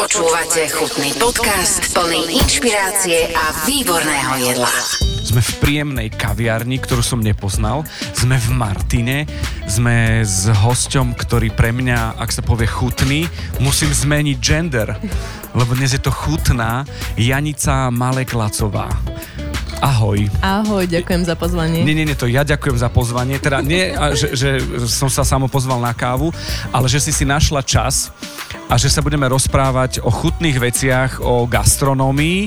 Počúvate chutný podcast plný inšpirácie a výborného jedla. Sme v príjemnej kaviarni, ktorú som nepoznal. Sme v Martine. Sme s hosťom, ktorý pre mňa, ak sa povie chutný, musím zmeniť gender. Lebo dnes je to chutná Janica Malek Lacová. Ahoj. Ahoj, ďakujem za pozvanie. Nie, nie, nie, to ja ďakujem za pozvanie. Teda nie, že, že som sa samo pozval na kávu, ale že si si našla čas a že sa budeme rozprávať o chutných veciach, o gastronómii.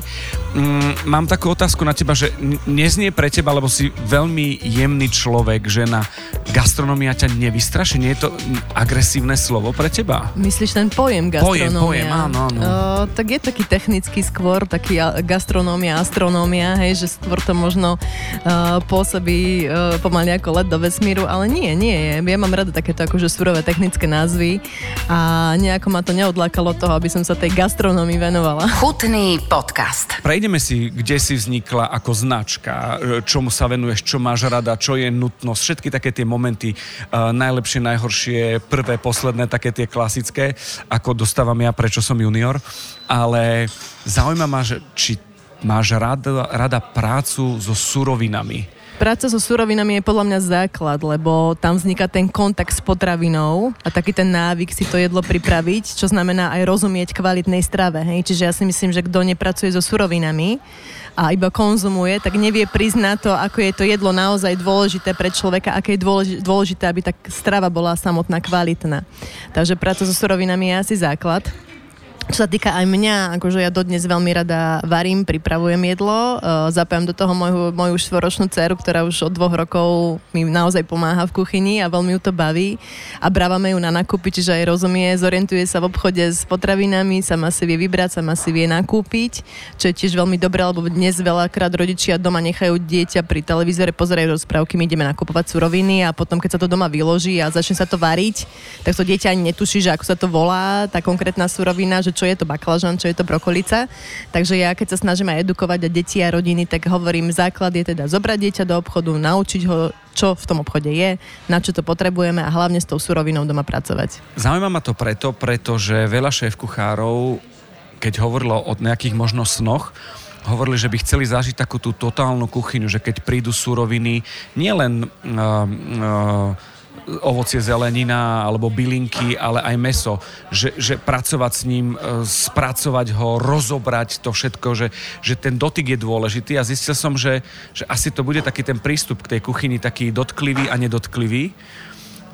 Mm, mám takú otázku na teba, že neznie pre teba, lebo si veľmi jemný človek, že na gastronomia ťa nevystraší? Nie je to agresívne slovo pre teba? Myslíš ten pojem gastronomia? Pojem, pojem, áno, áno. O, tak je taký technický skôr, taký gastronómia, astronómia, hej, že skôr to možno uh, pôsobí uh, pomaly ako let do vesmíru, ale nie, nie je. Ja mám rada takéto akože surové technické názvy a nejako ma to neodlákalo toho, aby som sa tej gastronómii venovala. Chutný podcast. Prejdeme si, kde si vznikla ako značka, čomu sa venuješ, čo máš rada, čo je nutnosť, všetky také tie momenty, uh, najlepšie, najhoršie, prvé, posledné, také tie klasické, ako dostávam ja, prečo som junior, ale zaujíma ma, že či máš rada, rada prácu so surovinami. Práca so surovinami je podľa mňa základ, lebo tam vzniká ten kontakt s potravinou a taký ten návyk si to jedlo pripraviť, čo znamená aj rozumieť kvalitnej strave. Hej? Čiže ja si myslím, že kto nepracuje so surovinami a iba konzumuje, tak nevie priznať to, ako je to jedlo naozaj dôležité pre človeka, aké je dôležité, aby tá strava bola samotná kvalitná. Takže práca so surovinami je asi základ. Čo sa týka aj mňa, akože ja dodnes veľmi rada varím, pripravujem jedlo, uh, zapájam do toho moju, moju štvoročnú dceru, ktorá už od dvoch rokov mi naozaj pomáha v kuchyni a veľmi ju to baví. A brávame ju na nakúpi, čiže aj rozumie, zorientuje sa v obchode s potravinami, sama si vie vybrať, sama si vie nakúpiť, čo je tiež veľmi dobré, lebo dnes veľakrát rodičia doma nechajú dieťa pri televízore, pozerajú rozprávky, my ideme nakupovať suroviny a potom, keď sa to doma vyloží a začne sa to variť, tak to dieťa ani netuší, že ako sa to volá, tá konkrétna surovina, že čo je to baklažan, čo je to brokolica. Takže ja, keď sa snažím aj edukovať a deti a rodiny, tak hovorím, základ je teda zobrať dieťa do obchodu, naučiť ho, čo v tom obchode je, na čo to potrebujeme a hlavne s tou surovinou doma pracovať. Zaujíma ma to preto, pretože veľa šéf kuchárov, keď hovorilo o nejakých možno snoch, hovorili, že by chceli zažiť takú tú totálnu kuchyňu, že keď prídu suroviny, nielen uh, uh, ovocie, zelenina alebo bylinky, ale aj meso. Že, že pracovať s ním, e, spracovať ho, rozobrať to všetko, že, že ten dotyk je dôležitý a zistil som, že, že asi to bude taký ten prístup k tej kuchyni taký dotklivý a nedotklivý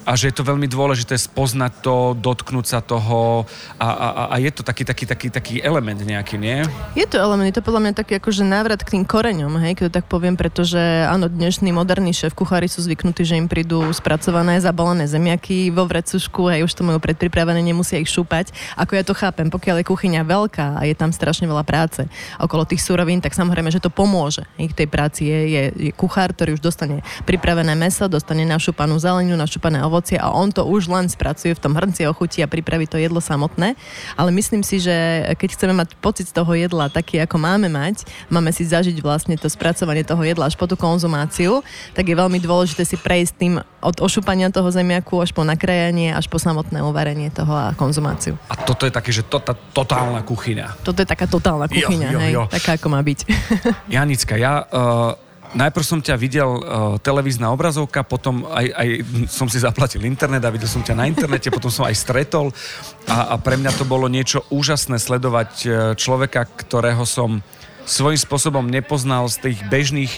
a že je to veľmi dôležité spoznať to, dotknúť sa toho a, a, a je to taký, taký, taký, taký element nejaký, nie? Je to element, je to podľa mňa taký akože návrat k tým koreňom, hej, keď to tak poviem, pretože áno, dnešní moderní šéf kuchári sú zvyknutí, že im prídu spracované, zabalené zemiaky vo vrecušku, hej, už to majú predpripravené, nemusia ich šúpať. Ako ja to chápem, pokiaľ je kuchyňa veľká a je tam strašne veľa práce okolo tých surovín, tak samozrejme, že to pomôže. K tej práci je, je, je kuchár, ktorý už dostane pripravené meso, dostane našupanú zeleninu, našupané ovoce ovocie a on to už len spracuje v tom hrnci ochutí a pripraví to jedlo samotné. Ale myslím si, že keď chceme mať pocit z toho jedla taký, ako máme mať, máme si zažiť vlastne to spracovanie toho jedla až po tú konzumáciu, tak je veľmi dôležité si prejsť tým od ošupania toho zemiaku až po nakrajanie, až po samotné uvarenie toho a konzumáciu. A toto je také, že to, tá totálna kuchyňa. Toto je taká totálna kuchyňa, jo, jo, hej, jo. taká ako má byť. Janicka, ja uh najprv som ťa videl uh, televízna obrazovka, potom aj, aj som si zaplatil internet a videl som ťa na internete, potom som aj stretol. A, a pre mňa to bolo niečo úžasné sledovať uh, človeka, ktorého som svojím spôsobom nepoznal z tých bežných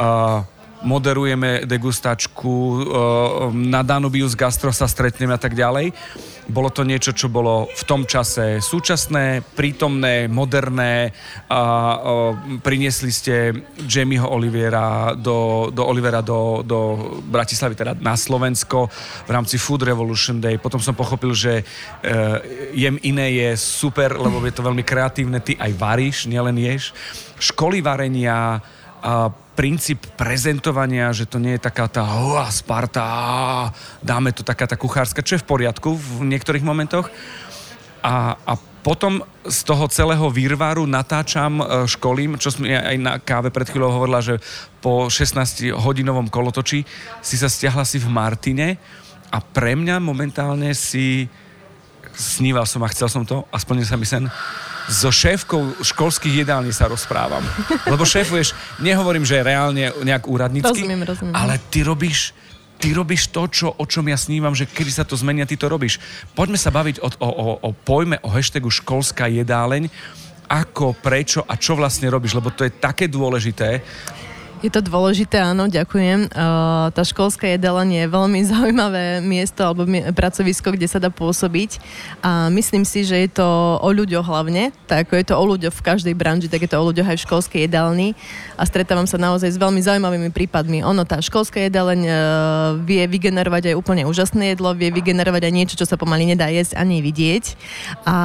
uh, moderujeme degustačku, na Danubius Gastro sa stretneme a tak ďalej. Bolo to niečo, čo bolo v tom čase súčasné, prítomné, moderné a priniesli ste Jamieho Oliviera do, do Olivera do, do Bratislavy, teda na Slovensko v rámci Food Revolution Day. Potom som pochopil, že uh, jem iné je super, lebo je to veľmi kreatívne. Ty aj varíš, nielen ješ. Školy varenia, a princíp prezentovania, že to nie je taká tá hoa, Sparta, dáme to taká tá kuchárska, čo je v poriadku v niektorých momentoch. A, a potom z toho celého výrvaru natáčam e, školím, čo som aj na káve pred chvíľou hovorila, že po 16-hodinovom kolotoči si sa stiahla si v Martine a pre mňa momentálne si sníval som a chcel som to a splnil sa mi sen. So šéfkou školských jedální sa rozprávam. Lebo šéfuješ, nehovorím, že reálne nejak úradnícky, Rozumiem, rozumiem. ale ty robíš ty robíš to, čo, o čom ja snívam, že kedy sa to zmenia, ty to robíš. Poďme sa baviť o, o, o, o pojme, o hashtagu školská jedáleň, ako, prečo a čo vlastne robíš, lebo to je také dôležité. Je to dôležité, áno, ďakujem. Uh, tá školská jedáleň je veľmi zaujímavé miesto alebo pracovisko, kde sa dá pôsobiť a myslím si, že je to o ľuďoch hlavne, tak ako je to o ľuďoch v každej branži, tak je to o ľuďoch aj v školskej jedálni a stretávam sa naozaj s veľmi zaujímavými prípadmi. Ono, tá školská jedáleň uh, vie vygenerovať aj úplne úžasné jedlo, vie vygenerovať aj niečo, čo sa pomaly nedá jesť ani vidieť a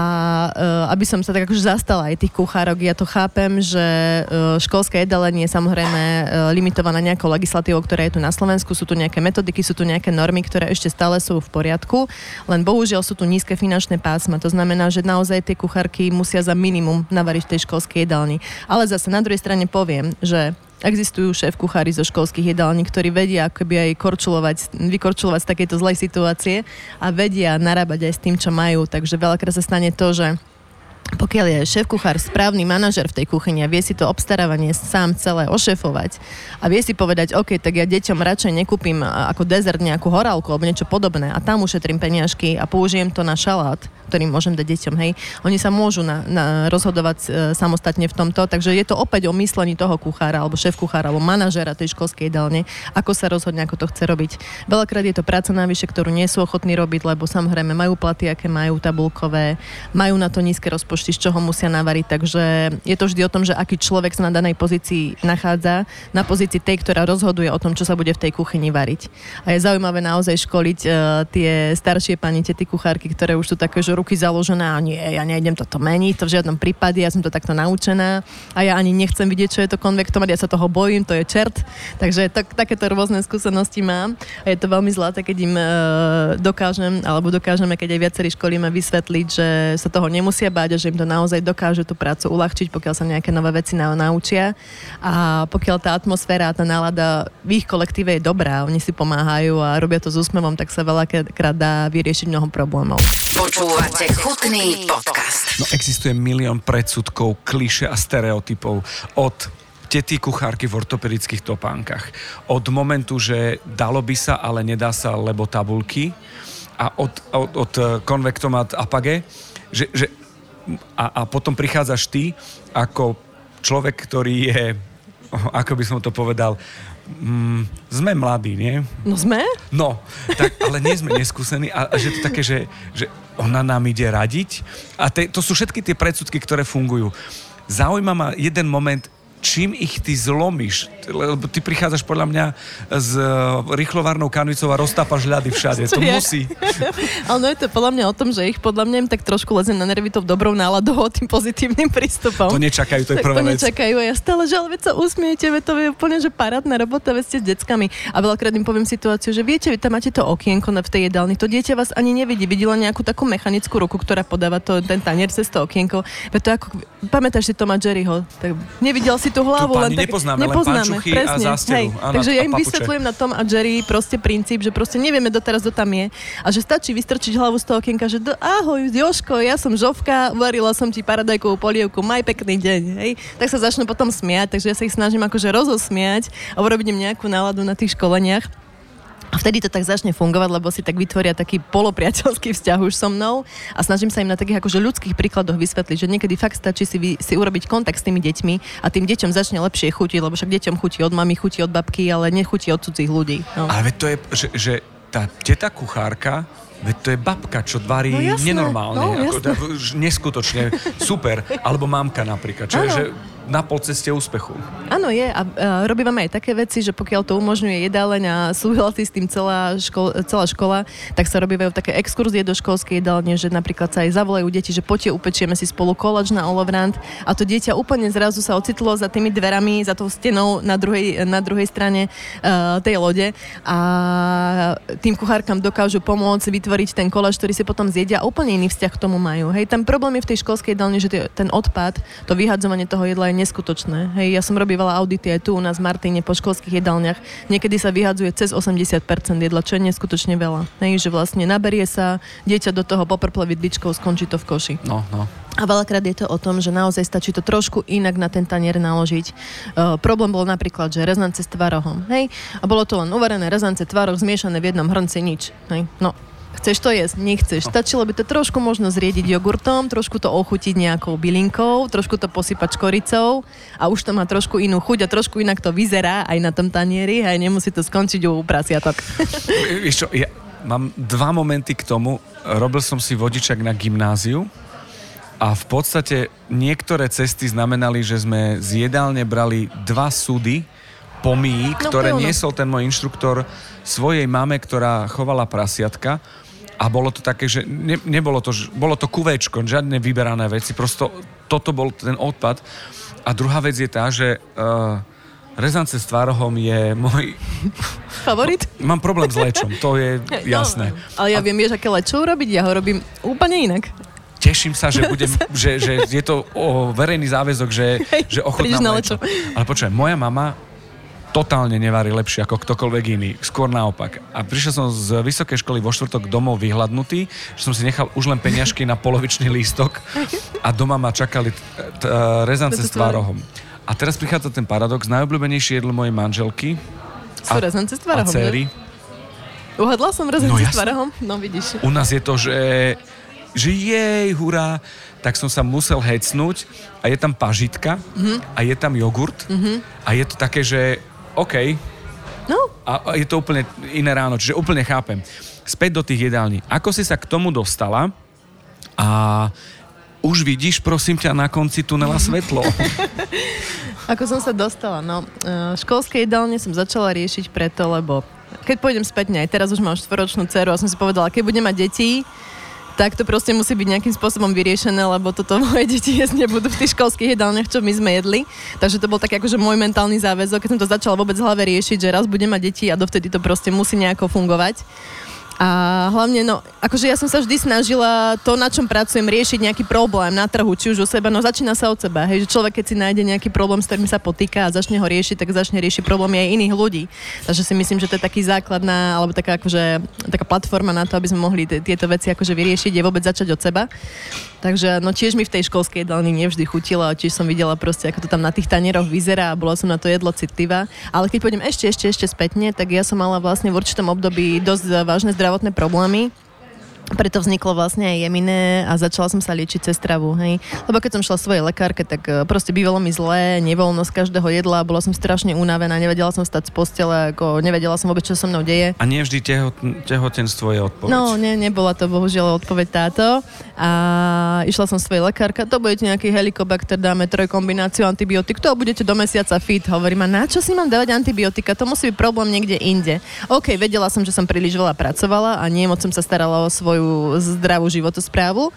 uh, aby som sa tak akože zastala aj tých kuchárok, ja to chápem, že uh, školská jedáleň je samozrejme limitovaná nejakou legislatívou, ktorá je tu na Slovensku, sú tu nejaké metodiky, sú tu nejaké normy, ktoré ešte stále sú v poriadku, len bohužiaľ sú tu nízke finančné pásma. To znamená, že naozaj tie kuchárky musia za minimum navariť v tej školskej jedálni. Ale zase na druhej strane poviem, že Existujú šéf kuchári zo školských jedální, ktorí vedia akoby aj korčulovať, vykorčulovať z takejto zlej situácie a vedia narábať aj s tým, čo majú. Takže veľakrát sa stane to, že pokiaľ je šéf-kuchár správny manažer v tej kuchyni a vie si to obstarávanie sám celé ošefovať a vie si povedať, OK, tak ja deťom radšej nekúpim ako dezert nejakú horálku alebo niečo podobné a tam ušetrím peniažky a použijem to na šalát, ktorý môžem dať deťom, hej. Oni sa môžu na, na rozhodovať e, samostatne v tomto, takže je to opäť o myslení toho kuchára alebo šéf-kuchára alebo manažera tej školskej jedálne, ako sa rozhodne, ako to chce robiť. Veľakrát je to práca navyše, ktorú nie sú ochotní robiť, lebo samozrejme majú platy, aké majú tabulkové, majú na to nízke rozpočty, z čoho musia navariť, takže je to vždy o tom, že aký človek sa na danej pozícii nachádza, na pozícii tej, ktorá rozhoduje o tom, čo sa bude v tej kuchyni variť. A je zaujímavé naozaj školiť uh, tie staršie pani, tety kuchárky, ktoré už sú také, že ruky založené a nie, ja nejdem toto meniť, to v žiadnom prípade, ja som to takto naučená a ja ani nechcem vidieť, čo je to konvektomat, ja sa toho bojím, to je čert. Takže tak, takéto rôzne skúsenosti mám a je to veľmi zlaté, keď im uh, dokážem, alebo dokážeme, keď aj viacerí školíme vysvetliť, že sa toho nemusia báť a že im to naozaj dokáže tú prácu uľahčiť, pokiaľ sa nejaké nové veci na, naučia a pokiaľ tá atmosféra a tá nálada v ich kolektíve je dobrá, oni si pomáhajú a robia to s úsmevom, tak sa veľakrát dá vyriešiť mnoho problémov. Počúvate chutný podcast. No existuje milión predsudkov, kliše a stereotypov od tety kuchárky v ortopedických topánkach. Od momentu, že dalo by sa, ale nedá sa, lebo tabulky a od, od, od eh, konvektomat apage, že, že a, a potom prichádzaš ty ako človek, ktorý je, ako by som to povedal, mm, sme mladí, nie? No sme? No, tak, ale nie sme neskúsení a, a že to také, že, že ona nám ide radiť a te, to sú všetky tie predsudky, ktoré fungujú. Zaujíma ma jeden moment, čím ich ty zlomíš, lebo ty prichádzaš podľa mňa s e, rýchlovárnou kanvicou a roztápaš ľady všade. To je? musí. Ale no je to podľa mňa o tom, že ich podľa mňa im tak trošku lezem na nervy tou dobrou náladou a tým pozitívnym prístupom. To nečakajú, to je tak prvá to vec. nečakajú a ja stále, že ale veď sa usmiete, veď to je úplne, že parádna robota, veď ste s deckami. A veľakrát im poviem situáciu, že viete, vy tam máte to okienko na- v tej jedálni, to dieťa vás ani nevidí, vidí len nejakú takú mechanickú ruku, ktorá podáva to, ten tanier cez to okienko. Veď to ako, pamätáš si Toma Jerryho, tak nevidel si tú hlavu, pani len tak, nepoznáme, len pančuchy a zásteru. Hej. Áno, Takže a ja im papuče. vysvetľujem na Tom a Jerry proste princíp, že proste nevieme doteraz, kto tam je. A že stačí vystrčiť hlavu z toho okienka, že do, ahoj, Joško, ja som Žovka, uvarila som ti paradajkovú polievku, maj pekný deň. Hej. Tak sa začnú potom smiať, takže ja sa ich snažím akože rozosmiať a urobiť im nejakú náladu na tých školeniach. A vtedy to tak začne fungovať, lebo si tak vytvoria taký polopriateľský vzťah už so mnou a snažím sa im na takých akože ľudských príkladoch vysvetliť, že niekedy fakt stačí si, vy, si urobiť kontakt s tými deťmi a tým deťom začne lepšie chutiť, lebo však deťom chutí od mami, chutí od babky, ale nechutí od cudzích ľudí. No. Ale to je, že, že tá teta kuchárka, veď to je babka, čo varí No jasné, nenormálne. no ako, neskutočne, super. Alebo mamka napríklad, čo je, že na pol ceste úspechu. Áno, je. A, a robívame aj také veci, že pokiaľ to umožňuje jedáleň a súhlasí s tým celá, škol, celá škola, tak sa robívajú také exkurzie do školskej jedálne, že napríklad sa aj zavolajú deti, že poďte upečieme si spolu kolač na olovrant a to dieťa úplne zrazu sa ocitlo za tými dverami, za tou stenou na druhej, na druhej strane uh, tej lode a tým kuchárkam dokážu pomôcť vytvoriť ten kolač, ktorý si potom zjedia a úplne iný vzťah k tomu majú. Hej, ten problém je v tej školskej jedálni, že ten odpad, to vyhadzovanie toho jedla je neskutočné. Hej, ja som robívala audity aj tu u nás v Martine po školských jedálniach. Niekedy sa vyhadzuje cez 80% jedla, čo je neskutočne veľa. Hej, že vlastne naberie sa dieťa do toho poprple vidličkou, skončí to v koši. No, no. A veľakrát je to o tom, že naozaj stačí to trošku inak na ten tanier naložiť. Uh, problém bol napríklad, že rezance s tvarohom. Hej? A bolo to len uvarené rezance tvaroh zmiešané v jednom hrnci nič. Hej? No, Chceš to jesť? Nechceš. Stačilo by to trošku možno zriediť jogurtom, trošku to ochutiť nejakou bylinkou, trošku to posypať škoricou a už to má trošku inú chuť a trošku inak to vyzerá aj na tom tanieri a nemusí to skončiť u prasiatok. Vieš čo, ja mám dva momenty k tomu. Robil som si vodičak na gymnáziu a v podstate niektoré cesty znamenali, že sme z jedálne brali dva súdy pomí, ktoré no, niesol ten môj inštruktor svojej mame, ktorá chovala prasiatka a bolo to také, že ne, nebolo to, bolo to kuvečko, žiadne vyberané veci, prosto toto bol ten odpad. A druhá vec je tá, že uh, rezance s tvárohom je môj... Favorit? No, mám problém s lečom, to je jasné. No, ale ja a... viem, vieš, aké lečo urobiť, ja ho robím úplne inak. Teším sa, že, budem, že, že je to o verejný záväzok, že, že ochotnám lečo. Ale počujem, moja mama totálne nevarí lepšie ako ktokoľvek iný. Skôr naopak. A prišiel som z vysokej školy vo štvrtok domov vyhľadnutý, že som si nechal už len peniažky na polovičný lístok a doma ma čakali t- t- rezance s tvárohom. A teraz prichádza ten paradox. Najobľúbenejšie jedlo mojej manželky sú rezance s tvárohom, a céry. Uhadla som rezance no, s tvárohom? No vidíš. U nás je to, že že jej, hurá, tak som sa musel hecnúť a je tam pažitka mm-hmm. a je tam jogurt mm-hmm. a je to také, že OK. No. A je to úplne iné ráno, čiže úplne chápem. Späť do tých jedální. Ako si sa k tomu dostala a už vidíš, prosím ťa, na konci tunela svetlo. Ako som sa dostala? No, e, školské jedálne som začala riešiť preto, lebo keď pôjdem späť, aj teraz už mám štvoročnú dceru a som si povedala, keď budem mať deti, tak to proste musí byť nejakým spôsobom vyriešené, lebo toto moje deti jesť nebudú v tých školských jedálniach, čo my sme jedli. Takže to bol tak akože môj mentálny záväzok, keď som to začala vôbec v hlave riešiť, že raz budem mať deti a dovtedy to proste musí nejako fungovať. A hlavne, no, akože ja som sa vždy snažila to, na čom pracujem, riešiť nejaký problém na trhu, či už u seba, no začína sa od seba. Hej, že človek, keď si nájde nejaký problém, s ktorým sa potýka a začne ho riešiť, tak začne riešiť problémy aj iných ľudí. Takže si myslím, že to je taký základná, alebo taká, akože, taká platforma na to, aby sme mohli t- tieto veci akože vyriešiť, je vôbec začať od seba. Takže no tiež mi v tej školskej jedálni nevždy chutilo a tiež som videla proste, ako to tam na tých tanieroch vyzerá a bola som na to jedlo citlivá. Ale keď pôjdem ešte, ešte, ešte spätne, tak ja som mala vlastne v určitom období dosť vážne zdravotné problémy preto vzniklo vlastne aj jeminé a začala som sa liečiť cez travu, hej. Lebo keď som šla svojej lekárke, tak e, proste bývalo mi zlé, nevoľnosť každého jedla, bola som strašne unavená, nevedela som stať z postele, ako nevedela som vôbec, čo so mnou deje. A nie vždy teho, tehotenstvo je odpoveď. No, nie, nebola to bohužiaľ odpoveď táto. A išla som svojej lekárka, to budete nejaký helikobakter, dáme trojkombináciu antibiotik, to budete do mesiaca fit. Hovorím, a na čo si mám dávať antibiotika? To musí byť problém niekde inde. OK, vedela som, že som príliš veľa pracovala a nie moc som sa starala o svoj svoju zdravú životosprávu.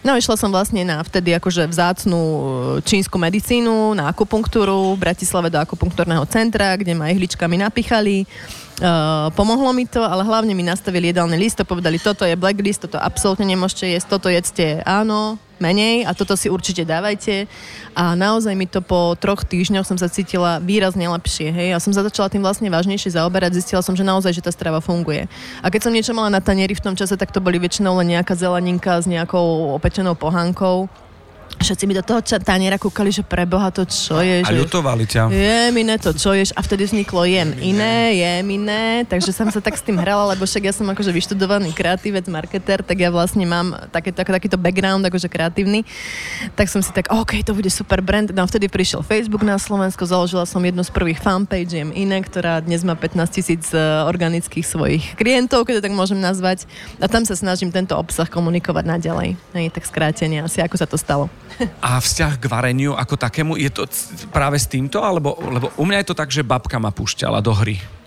No išla som vlastne na vtedy akože vzácnú e, čínsku medicínu, na akupunktúru v Bratislave do akupunktúrneho centra, kde ma ihličkami napichali. Uh, pomohlo mi to, ale hlavne mi nastavili jedálny list a povedali, toto je blacklist, toto absolútne nemôžete jesť, toto jedzte áno, menej a toto si určite dávajte. A naozaj mi to po troch týždňoch som sa cítila výrazne lepšie. Hej? A som sa začala tým vlastne vážnejšie zaoberať, zistila som, že naozaj, že tá strava funguje. A keď som niečo mala na tanieri v tom čase, tak to boli väčšinou len nejaká zeleninka s nejakou opečenou pohánkou Všetci mi do toho taniera kúkali, že preboha to čo je. A že ľutovali ťa. Je iné to čo ješ. A vtedy vzniklo jem iné, jem iné. Takže som sa tak s tým hrala, lebo však ja som akože vyštudovaný kreatívec, marketer, tak ja vlastne mám takéto, takýto background akože kreatívny. Tak som si tak, OK, to bude super brand. No vtedy prišiel Facebook na Slovensko, založila som jednu z prvých fanpage, jem iné, ktorá dnes má 15 tisíc e, organických svojich klientov, keď to tak môžem nazvať. A tam sa snažím tento obsah komunikovať naďalej. Hej, tak skrátenie asi, ako sa to stalo. A vzťah k vareniu ako takému, je to práve s týmto? Alebo, lebo u mňa je to tak, že babka ma púšťala do hry.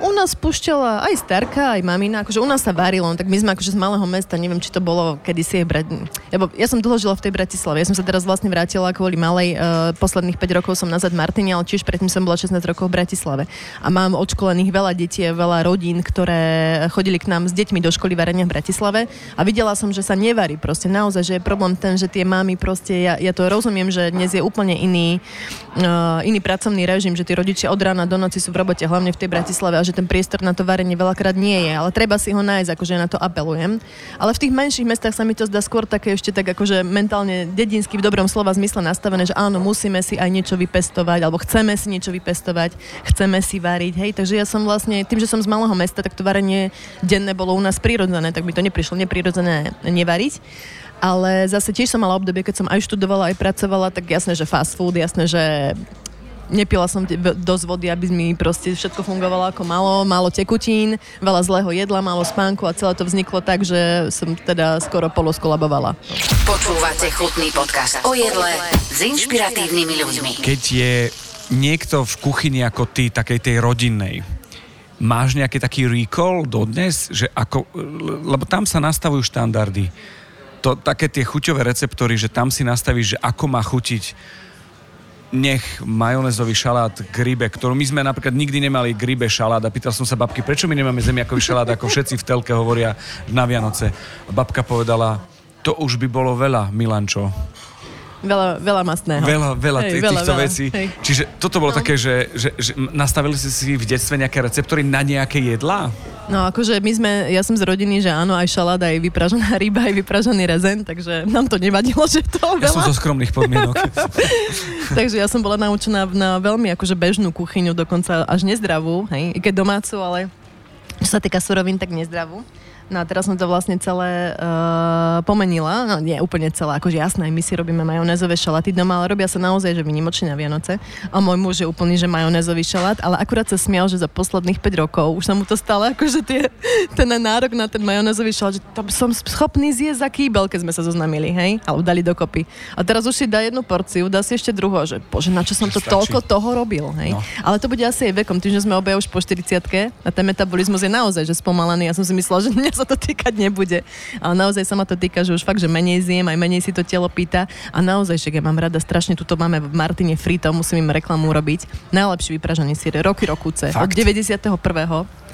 U nás púšťala aj starka, aj mamina, akože u nás sa varilo, no tak my sme akože z malého mesta, neviem, či to bolo kedysi aj brať. Lebo ja som dlho žila v tej Bratislave, ja som sa teraz vlastne vrátila kvôli malej, uh, posledných 5 rokov som nazad Martine, ale tiež predtým som bola 16 rokov v Bratislave. A mám odškolených veľa detí, veľa rodín, ktoré chodili k nám s deťmi do školy varenia v Bratislave a videla som, že sa nevarí proste naozaj, že je problém ten, že tie mamy proste, ja, ja to rozumiem, že dnes je úplne iný, uh, iný pracovný režim, že tí rodičia od rána do noci sú v robote, hlavne v tej Bratislave a že ten priestor na to varenie veľakrát nie je, ale treba si ho nájsť, akože na to apelujem. Ale v tých menších mestách sa mi to zdá skôr také ešte tak akože mentálne dedinsky v dobrom slova zmysle nastavené, že áno, musíme si aj niečo vypestovať, alebo chceme si niečo vypestovať, chceme si variť, hej. Takže ja som vlastne, tým, že som z malého mesta, tak to varenie denné bolo u nás prirodzené, tak mi to neprišlo neprirodzené nevariť. Ale zase tiež som mala obdobie, keď som aj študovala, aj pracovala, tak jasné, že fast food, jasné, že nepila som dosť vody, aby mi proste všetko fungovalo ako malo, málo tekutín, veľa zlého jedla, málo spánku a celé to vzniklo tak, že som teda skoro poloskolabovala. Počúvate chutný podcast o jedle s inšpiratívnymi ľuďmi. Keď je niekto v kuchyni ako ty, takej tej rodinnej, máš nejaký taký recall dodnes, že ako, lebo tam sa nastavujú štandardy. To, také tie chuťové receptory, že tam si nastavíš, že ako má chutiť nech majonézový šalát k rybe, ktorú my sme napríklad nikdy nemali k rybe šalát a pýtal som sa babky, prečo my nemáme zemiakový šalát, ako všetci v telke hovoria na Vianoce. A babka povedala, to už by bolo veľa, Milančo. Veľa, veľa mastného. Veľa, veľa hej, týchto veľa, vecí. Hej. Čiže toto bolo no. také, že, že, že nastavili ste si v detstve nejaké receptory na nejaké jedlá? No akože my sme, ja som z rodiny, že áno, aj šalát, aj vypražená ryba, aj vypražený rezen, takže nám to nevadilo, že to veľa. Ja som zo skromných podmienok. takže ja som bola naučená na veľmi akože bežnú kuchyňu, dokonca až nezdravú, hej, i keď domácu, ale čo sa týka surovín, tak nezdravú. No a teraz som to vlastne celé uh, pomenila, no nie úplne celé, akože jasné, my si robíme majonézové šalaty doma, ale robia sa naozaj, že vynimočne na Vianoce. A môj muž je úplný, že majonézový šalát, ale akurát sa smial, že za posledných 5 rokov už sa mu to stalo, akože tie, ten nárok na ten majonézový šalát, že to som schopný zjesť za kýbel, keď sme sa zoznamili, hej, alebo dali dokopy. A teraz už si dá jednu porciu, dá si ešte druhú, že bože, na čo som to Stačí. toľko toho robil, hej. No. Ale to bude asi aj vekom, tým, že sme obaja už po 40 a ten metabolizmus je naozaj že spomalený. Ja som si myslela, že mňa sa to týkať nebude. Ale naozaj sa ma to týka, že už fakt, že menej zjem, aj menej si to telo pýta. A naozaj, že ja mám rada strašne, tuto máme v Martine Frito, musím im reklamu robiť. Najlepší vypražený sír, roky rokúce. Fakt? Od 91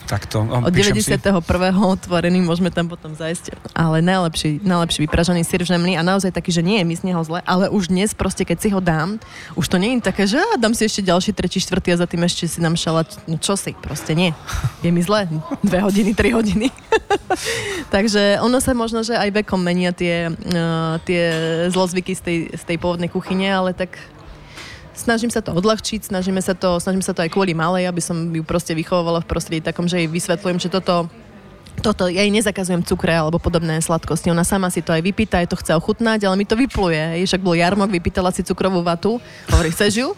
Takto, Od 91. Si. otvorený, môžeme tam potom zajsť. Ale najlepší, najlepší vypražený sír žemný a naozaj taký, že nie je mi z neho zle, ale už dnes proste, keď si ho dám, už to nie je také, že dám si ešte ďalší, tretí, štvrtý a za tým ešte si dám šalát. No čo si, proste nie. Je mi zle. Dve hodiny, tri hodiny. Takže ono sa možno, že aj vekom menia tie, uh, tie zlozvyky z tej, z tej pôvodnej kuchyne, ale tak snažím sa to odľahčiť, snažíme sa to, snažím sa to aj kvôli malej, aby som ju proste vychovala v prostredí takom, že jej vysvetľujem, že toto toto, ja jej nezakazujem cukre alebo podobné sladkosti. Ona sama si to aj vypýta, aj to chce ochutnať, ale mi to vypluje. Však bol jarmok, vypýtala si cukrovú vatu. Hovorí, chceš ju?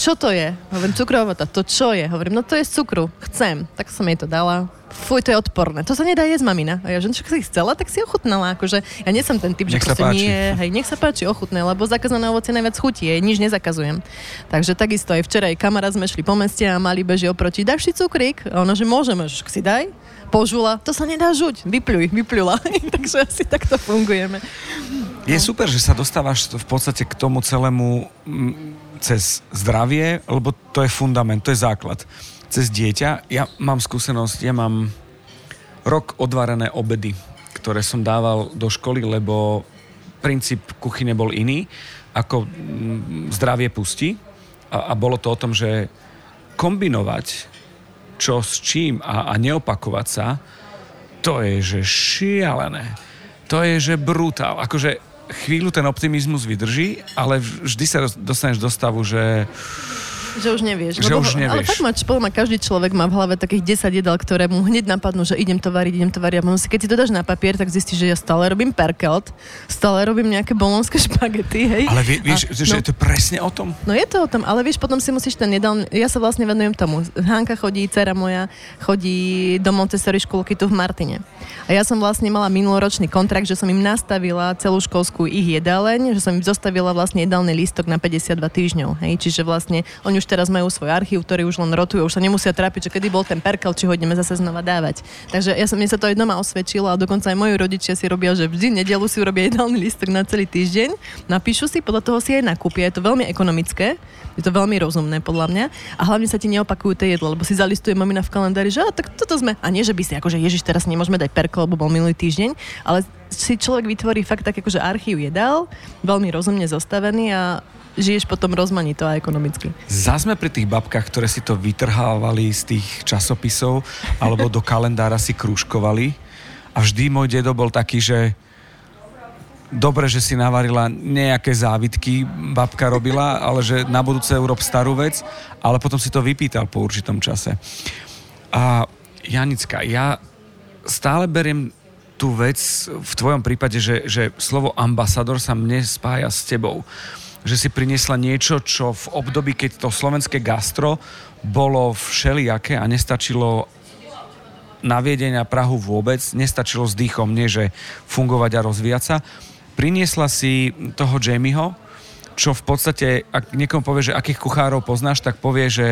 Čo to je? Hovorím, cukrová vata. To čo je? Hovorím, no to je z cukru. Chcem. Tak som jej to dala fuj, to je odporné. To sa nedá jesť, mamina. A ja, že si chcela, tak si ochutnala. Akože, ja nie som ten typ, že proste nie, hej, nech sa páči, ochutné, lebo zakázané ovocie najviac chutí, jej nič nezakazujem. Takže takisto aj včera aj kamera sme šli po meste a mali beží oproti, dáš si cukrík? A ona, že môžeme, že si daj požula, to sa nedá žuť, vypľuj, vypľula. Takže asi takto fungujeme. Je super, že sa dostávaš v podstate k tomu celému cez zdravie, lebo to je fundament, to je základ cez dieťa. Ja mám skúsenosť, ja mám rok odvarené obedy, ktoré som dával do školy, lebo princíp kuchyne bol iný, ako zdravie pustí. A, a bolo to o tom, že kombinovať čo s čím a, a neopakovať sa, to je že šialené. To je že brutál. Akože chvíľu ten optimizmus vydrží, ale vždy sa dostaneš do stavu, že že už nevieš. Že lebo, už nevieš. Ale fakt ma, podľa každý človek má v hlave takých 10 jedál, ktoré mu hneď napadnú, že idem to variť, idem to variť. A si, keď si to dáš na papier, tak zistíš, že ja stále robím perkelt, stále robím nejaké bolonské špagety, hej. Ale vie, vieš, a, že no, je to presne o tom? No je to o tom, ale vieš, potom si musíš ten jedál, ja sa vlastne venujem tomu. Hanka chodí, dcera moja, chodí do Montessori školky tu v Martine. A ja som vlastne mala minuloročný kontrakt, že som im nastavila celú školskú ich jedáleň, že som im zostavila vlastne jedálny lístok na 52 týždňov, hej. Čiže vlastne oni už teraz majú svoj archív, ktorý už len rotuje, už sa nemusia trápiť, že kedy bol ten perkel, či ho ideme zase znova dávať. Takže ja som, mne sa to aj doma osvedčilo a dokonca aj moji rodičia si robia, že vždy nedelu si urobia jedálny listok na celý týždeň, napíšu si, podľa toho si aj nakúpia. Je to veľmi ekonomické, je to veľmi rozumné podľa mňa a hlavne sa ti neopakujú tie jedlo, lebo si zalistuje mamina v kalendári, že a, tak toto sme. A nie, že by si akože Ježiš, teraz nemôžeme dať perkel, lebo bol minulý týždeň, ale si človek vytvorí fakt tak akože archív jedál, veľmi rozumne zostavený a žiješ potom rozmanito a ekonomicky. Zásme pri tých babkách, ktoré si to vytrhávali z tých časopisov alebo do kalendára si krúžkovali a vždy môj dedo bol taký, že dobre, že si navarila nejaké závitky, babka robila, ale že na budúce urob starú vec, ale potom si to vypýtal po určitom čase. A Janicka, ja stále beriem tú vec v tvojom prípade, že, že slovo ambasador sa mne spája s tebou že si priniesla niečo, čo v období, keď to slovenské gastro bolo všelijaké a nestačilo na Viedeň a Prahu vôbec, nestačilo s dýchom, nie že fungovať a rozvíjať sa. Priniesla si toho Jamieho, čo v podstate, ak niekomu povie, že akých kuchárov poznáš, tak povie, že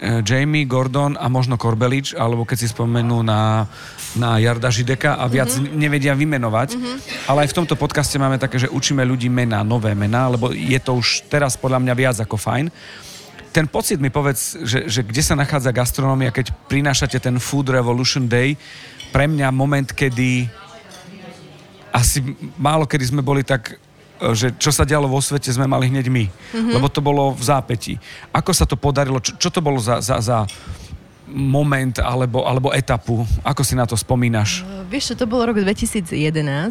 Jamie, Gordon a možno Korbelič, alebo keď si spomenú na, na Jarda Žideka a viac mm-hmm. nevedia vymenovať. Mm-hmm. Ale aj v tomto podcaste máme také, že učíme ľudí mená, nové mená, lebo je to už teraz podľa mňa viac ako fajn. Ten pocit mi povedz, že, že kde sa nachádza gastronómia, keď prinášate ten Food Revolution Day, pre mňa moment, kedy asi málo kedy sme boli tak že čo sa dialo vo svete, sme mali hneď my. Mm-hmm. Lebo to bolo v zápäti. Ako sa to podarilo? Čo, čo to bolo za, za, za moment alebo, alebo etapu? Ako si na to spomínaš? Uh, vieš, to bolo rok 2011,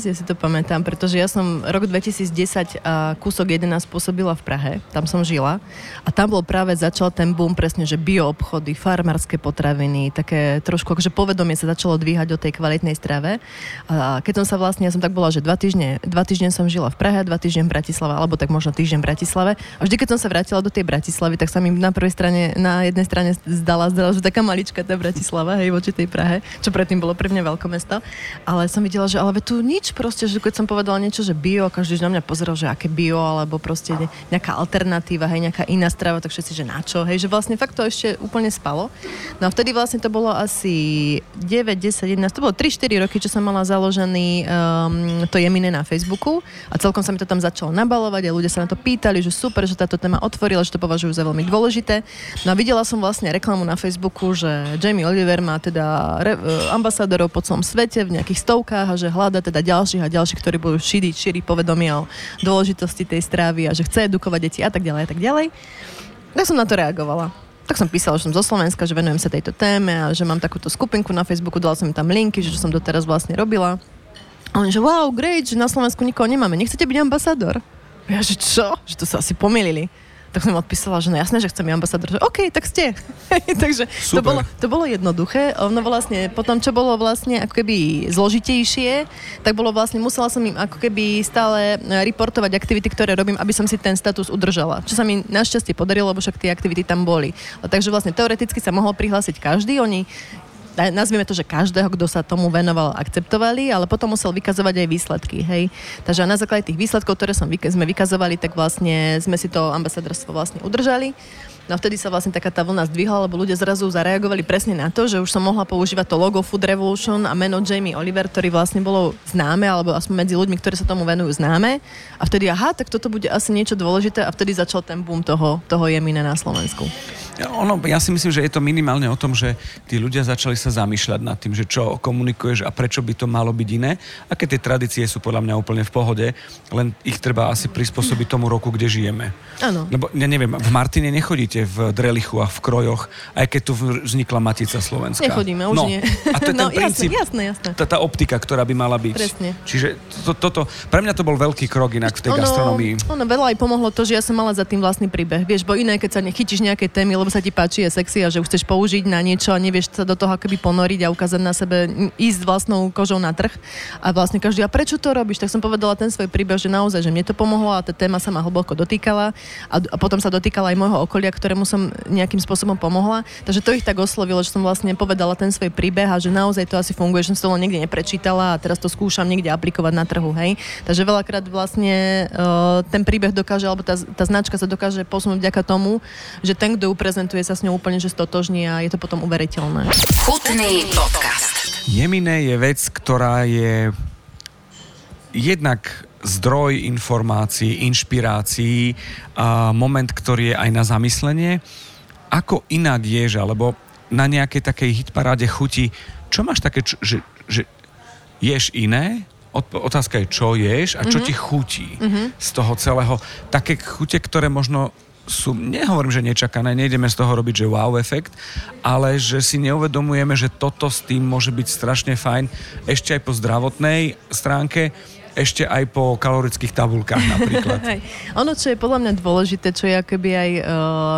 ja si to pamätám, pretože ja som rok 2010 a kúsok 11 pôsobila v Prahe, tam som žila a tam bol práve začal ten boom presne, že bioobchody, farmárske potraviny, také trošku, akože povedomie sa začalo dvíhať o tej kvalitnej strave. A keď som sa vlastne, ja som tak bola, že dva týždne, dva týždne som žila v Prahe, dva týždne v Bratislave, alebo tak možno týždeň v Bratislave. A vždy, keď som sa vrátila do tej Bratislavy, tak sa mi na prvej strane, na jednej strane zdala, zdala že taká malička tá Bratislava, hej, voči tej Prahe, čo predtým bolo pre mňa veľké mesto. Ale som videla, že ale tu nič proste, že keď som povedala niečo, že bio, každý na mňa pozeral, že aké bio, alebo proste nejaká alternatíva, hej, nejaká iná strava, tak všetci, že na čo, hej, že vlastne fakt to ešte úplne spalo. No a vtedy vlastne to bolo asi 9, 10, 11, to bolo 3-4 roky, čo som mala založený um, to Jemine na Facebooku a celkom sa mi to tam začalo nabalovať a ľudia sa na to pýtali, že super, že táto téma otvorila, že to považujú za veľmi dôležité. No a videla som vlastne reklamu na Facebooku, že Jamie Oliver má teda re, e, ambasádorov po celom svete v nejakých stovkách a že hľada teda ďalších a ďalších, ktorí budú šíriť, šíriť povedomie o dôležitosti tej strávy a že chce edukovať deti a tak ďalej a tak ďalej. Tak som na to reagovala. Tak som písala, že som zo Slovenska, že venujem sa tejto téme a že mám takúto skupinku na Facebooku, dala som tam linky, že čo som doteraz vlastne robila. A oni, že wow, great, že na Slovensku nikoho nemáme, nechcete byť ambasador? Ja, že čo? Že to sa asi pomýlili tak som odpísala, že no jasné, že chcem ambasador, že OK, tak ste. Takže to bolo, to bolo jednoduché. Ono vlastne, potom, čo bolo vlastne ako keby zložitejšie, tak bolo vlastne, musela som im ako keby stále reportovať aktivity, ktoré robím, aby som si ten status udržala. Čo sa mi našťastie podarilo, lebo však tie aktivity tam boli. Takže vlastne teoreticky sa mohol prihlásiť každý, oni nazvime to, že každého, kto sa tomu venoval, akceptovali, ale potom musel vykazovať aj výsledky, hej. Takže na základe tých výsledkov, ktoré som, sme vykazovali, tak vlastne sme si to ambasadorstvo vlastne udržali. No vtedy sa vlastne taká tá vlna zdvihla, lebo ľudia zrazu zareagovali presne na to, že už som mohla používať to logo Food Revolution a meno Jamie Oliver, ktorý vlastne bolo známe, alebo aspoň medzi ľuďmi, ktorí sa tomu venujú známe. A vtedy, aha, tak toto bude asi niečo dôležité a vtedy začal ten boom toho, toho jemina na Slovensku. Ono, ja si myslím, že je to minimálne o tom, že tí ľudia začali sa zamýšľať nad tým, že čo komunikuješ a prečo by to malo byť iné. Aké tie tradície sú podľa mňa úplne v pohode, len ich treba asi prispôsobiť tomu roku, kde žijeme. Áno. Lebo, ja neviem, v Martine nechodíte v drelichu a v krojoch, aj keď tu vznikla Matica Slovenská. Nechodíme, už no. nie. A to je no, ten princíp, jasné, jasné. Tá, tá optika, ktorá by mala byť. Presne. Čiže to, toto, pre mňa to bol veľký krok inak v tej ono, gastronomii. Ono veľa aj pomohlo to, že ja som mala za tým vlastný príbeh. Vieš, bo iné, keď sa nechytíš nejaké témy, lebo sa ti páči, je sexy a že už chceš použiť na niečo a nevieš sa do toho akoby ponoriť a ukázať na sebe, ísť vlastnou kožou na trh. A vlastne každý, a prečo to robíš? Tak som povedala ten svoj príbeh, že naozaj, že mne to pomohlo a tá téma sa ma hlboko dotýkala a, a potom sa dotýkala aj môjho okolia, ktoré ktorému som nejakým spôsobom pomohla. Takže to ich tak oslovilo, že som vlastne povedala ten svoj príbeh a že naozaj to asi funguje, že som to len niekde neprečítala a teraz to skúšam niekde aplikovať na trhu, hej. Takže veľakrát vlastne uh, ten príbeh dokáže, alebo tá, tá značka sa dokáže posunúť vďaka tomu, že ten, kto ju prezentuje, sa s ňou úplne že stotožní a je to potom uveriteľné. Chutný podcast. Jeminé je vec, ktorá je jednak zdroj informácií, inšpirácií, a moment, ktorý je aj na zamyslenie. Ako inak ješ, alebo na nejakej takej hitparáde chuti, čo máš také, čo, že, že ješ iné? Otázka je, čo ješ a čo mm-hmm. ti chutí mm-hmm. z toho celého. Také chute, ktoré možno sú, nehovorím, že nečakané, nejdeme z toho robiť, že wow efekt, ale že si neuvedomujeme, že toto s tým môže byť strašne fajn ešte aj po zdravotnej stránke, ešte aj po kalorických tabulkách napríklad. ono, čo je podľa mňa dôležité, čo je akoby aj uh,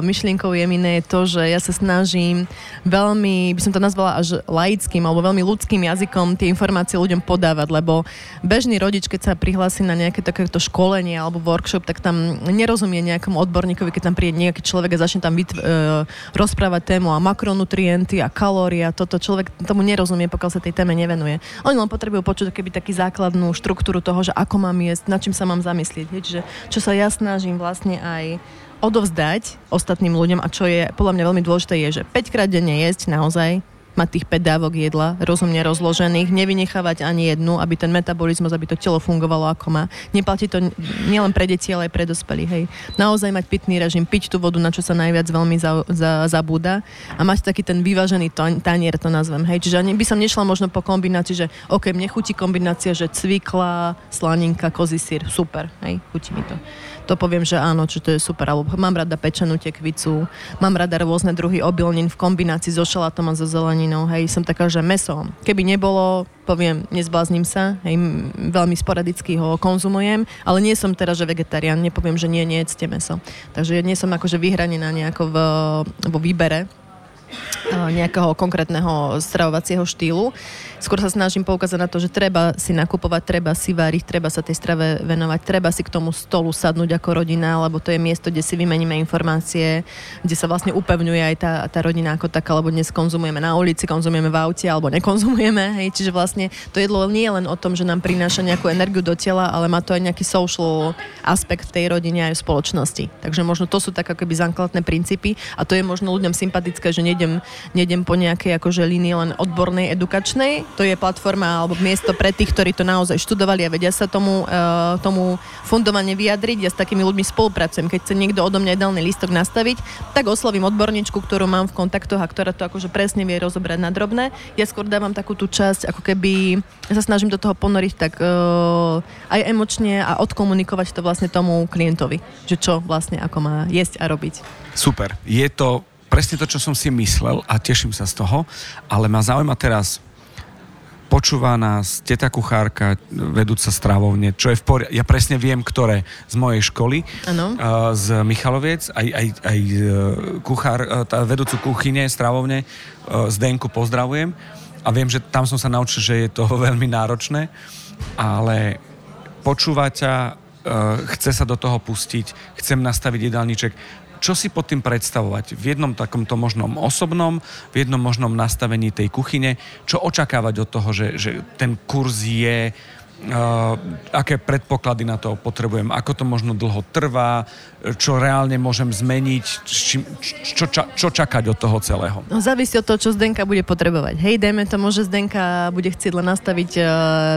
myšlienkou Jemine, je to, že ja sa snažím veľmi, by som to nazvala až laickým alebo veľmi ľudským jazykom tie informácie ľuďom podávať, lebo bežný rodič, keď sa prihlási na nejaké takéto školenie alebo workshop, tak tam nerozumie nejakom odborníkovi, keď tam príde nejaký človek a začne tam vytv- uh, rozprávať tému a makronutrienty a kalória, toto človek tomu nerozumie, pokiaľ sa tej téme nevenuje. Oni len potrebujú počuť keby taký základnú štruktúru toho, že ako mám jesť, nad čím sa mám zamyslieť. Hej, čiže čo sa ja snažím vlastne aj odovzdať ostatným ľuďom a čo je podľa mňa veľmi dôležité je, že 5 krát denne jesť naozaj, mať tých 5 dávok jedla rozumne rozložených, nevynechávať ani jednu, aby ten metabolizmus, aby to telo fungovalo ako má. Neplatí to nielen pre deti, ale aj pre dospelých. Hej. Naozaj mať pitný režim, piť tú vodu, na čo sa najviac veľmi za, za, zabúda a mať taký ten vyvážený tanier, to nazvem. Hej. Čiže by som nešla možno po kombinácii, že OK, mne chutí kombinácia, že cvikla, slaninka, kozí sír, super, hej, chutí mi to to poviem, že áno, čo to je super. Alebo mám rada pečenú tekvicu, mám rada rôzne druhy obilnín v kombinácii so šalátom a so zeleninou. Hej, som taká, že meso. Keby nebolo, poviem, nezblázním sa, hej, veľmi sporadicky ho konzumujem, ale nie som teraz, že vegetarián, nepoviem, že nie, nejedzte meso. Takže nie som akože vyhranená nejako v, vo výbere nejakého konkrétneho stravovacieho štýlu. Skôr sa snažím poukázať na to, že treba si nakupovať, treba si váriť, treba sa tej strave venovať, treba si k tomu stolu sadnúť ako rodina, lebo to je miesto, kde si vymeníme informácie, kde sa vlastne upevňuje aj tá, tá rodina ako taká, lebo dnes konzumujeme na ulici, konzumujeme v aute alebo nekonzumujeme. Hej. Čiže vlastne to jedlo nie je len o tom, že nám prináša nejakú energiu do tela, ale má to aj nejaký social aspekt v tej rodine aj v spoločnosti. Takže možno to sú tak akoby základné princípy a to je možno ľuďom sympatické, že nejdem, nejdem po nejakej akože línii len odbornej, edukačnej, to je platforma alebo miesto pre tých, ktorí to naozaj študovali a vedia sa tomu, uh, tomu fundovane vyjadriť. Ja s takými ľuďmi spolupracujem. Keď chce niekto odo mňa ideálny listok nastaviť, tak oslovím odborníčku, ktorú mám v kontaktoch a ktorá to akože presne vie rozobrať na drobné. Ja skôr dávam takú tú časť, ako keby ja sa snažím do toho ponoriť tak uh, aj emočne a odkomunikovať to vlastne tomu klientovi, že čo vlastne ako má jesť a robiť. Super. Je to presne to, čo som si myslel a teším sa z toho, ale ma zaujíma teraz počúva nás teta kuchárka, vedúca stravovne, čo je v pori- Ja presne viem, ktoré z mojej školy, ano. z Michaloviec, aj, aj, aj e, kuchár, e, tá vedúcu kuchyne, stravovne, e, z Denku pozdravujem a viem, že tam som sa naučil, že je to veľmi náročné, ale počúva ťa, chce sa do toho pustiť, chcem nastaviť jedálniček, čo si pod tým predstavovať? V jednom takomto možnom osobnom, v jednom možnom nastavení tej kuchyne, čo očakávať od toho, že, že ten kurz je aké predpoklady na to potrebujem, ako to možno dlho trvá, čo reálne môžem zmeniť, či, čo, čo, čo čakať od toho celého. No, závisí od toho, čo Zdenka bude potrebovať. Hej, dajme to, že Zdenka bude chcieť len nastaviť uh,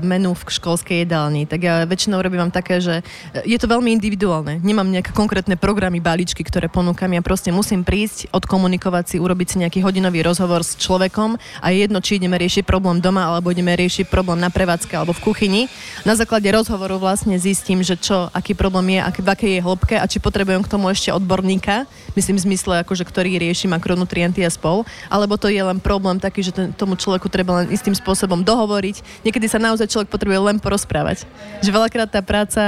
menu v školskej jedálni. Tak ja väčšinou robím také, že je to veľmi individuálne. Nemám nejaké konkrétne programy, balíčky, ktoré ponúkam. Ja proste musím prísť, odkomunikovať si, urobiť si nejaký hodinový rozhovor s človekom a je jedno, či ideme riešiť problém doma alebo ideme riešiť problém na prevádzke alebo v kuchyni na základe rozhovoru vlastne zistím, že čo, aký problém je, aký, v akej je hĺbke a či potrebujem k tomu ešte odborníka, myslím v zmysle, akože, ktorý rieši makronutrienty a spol, alebo to je len problém taký, že ten, tomu človeku treba len istým spôsobom dohovoriť. Niekedy sa naozaj človek potrebuje len porozprávať. Že veľakrát tá práca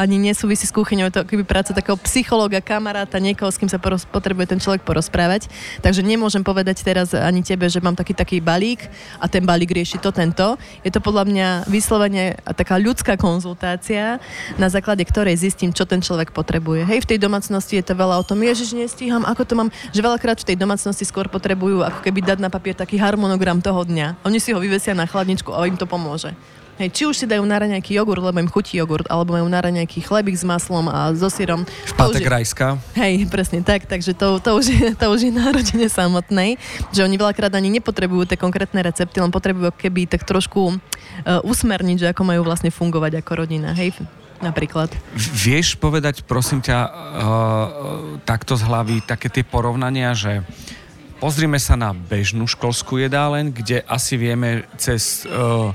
ani nesúvisí s kuchyňou, to keby práca takého psychológa, kamaráta, niekoho, s kým sa poros- potrebuje ten človek porozprávať. Takže nemôžem povedať teraz ani tebe, že mám taký taký balík a ten balík rieši to tento. Je to podľa mňa vyslovene taká ľudská konzultácia, na základe ktorej zistím, čo ten človek potrebuje. Hej, v tej domácnosti je to veľa o tom, ježiš, nestíham, ako to mám, že veľakrát v tej domácnosti skôr potrebujú ako keby dať na papier taký harmonogram toho dňa. Oni si ho vyvesia na chladničku a im to pomôže. Hej, či už si dajú na nejaký jogurt, lebo im chutí jogurt, alebo majú na nejaký chlebík s maslom a so syrom. Špátek rajská. Hej, presne tak, takže to, to, už je, to už je na rodine samotnej, že oni veľakrát ani nepotrebujú tie konkrétne recepty, len potrebujú keby tak trošku uh, usmerniť, že ako majú vlastne fungovať ako rodina. Hej, napríklad. Vieš povedať, prosím ťa, uh, takto z hlavy také tie porovnania, že pozrime sa na bežnú školskú jedáleň, kde asi vieme cez uh,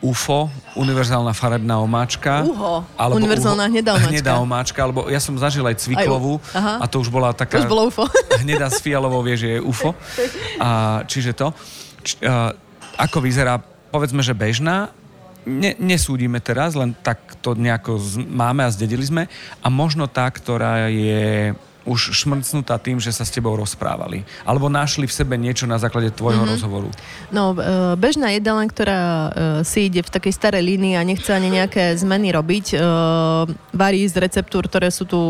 UFO, univerzálna farebná omáčka. UHO, alebo univerzálna uho, hnedá omáčka. Hnedá omáčka, alebo ja som zažil aj cviklovú aj, a to už bola taká... Už bolo UFO. hnedá s fialovou, vie, že je UFO. A, čiže to. Č, a, ako vyzerá, povedzme, že bežná, ne, nesúdime teraz, len tak to nejako z, máme a zdedili sme. A možno tá, ktorá je už šmrcnutá tým, že sa s tebou rozprávali? Alebo našli v sebe niečo na základe tvojho mm-hmm. rozhovoru? No, e, bežná jedálna, ktorá e, si ide v takej starej línii a nechce ani nejaké zmeny robiť, e, varí z receptúr, ktoré sú tu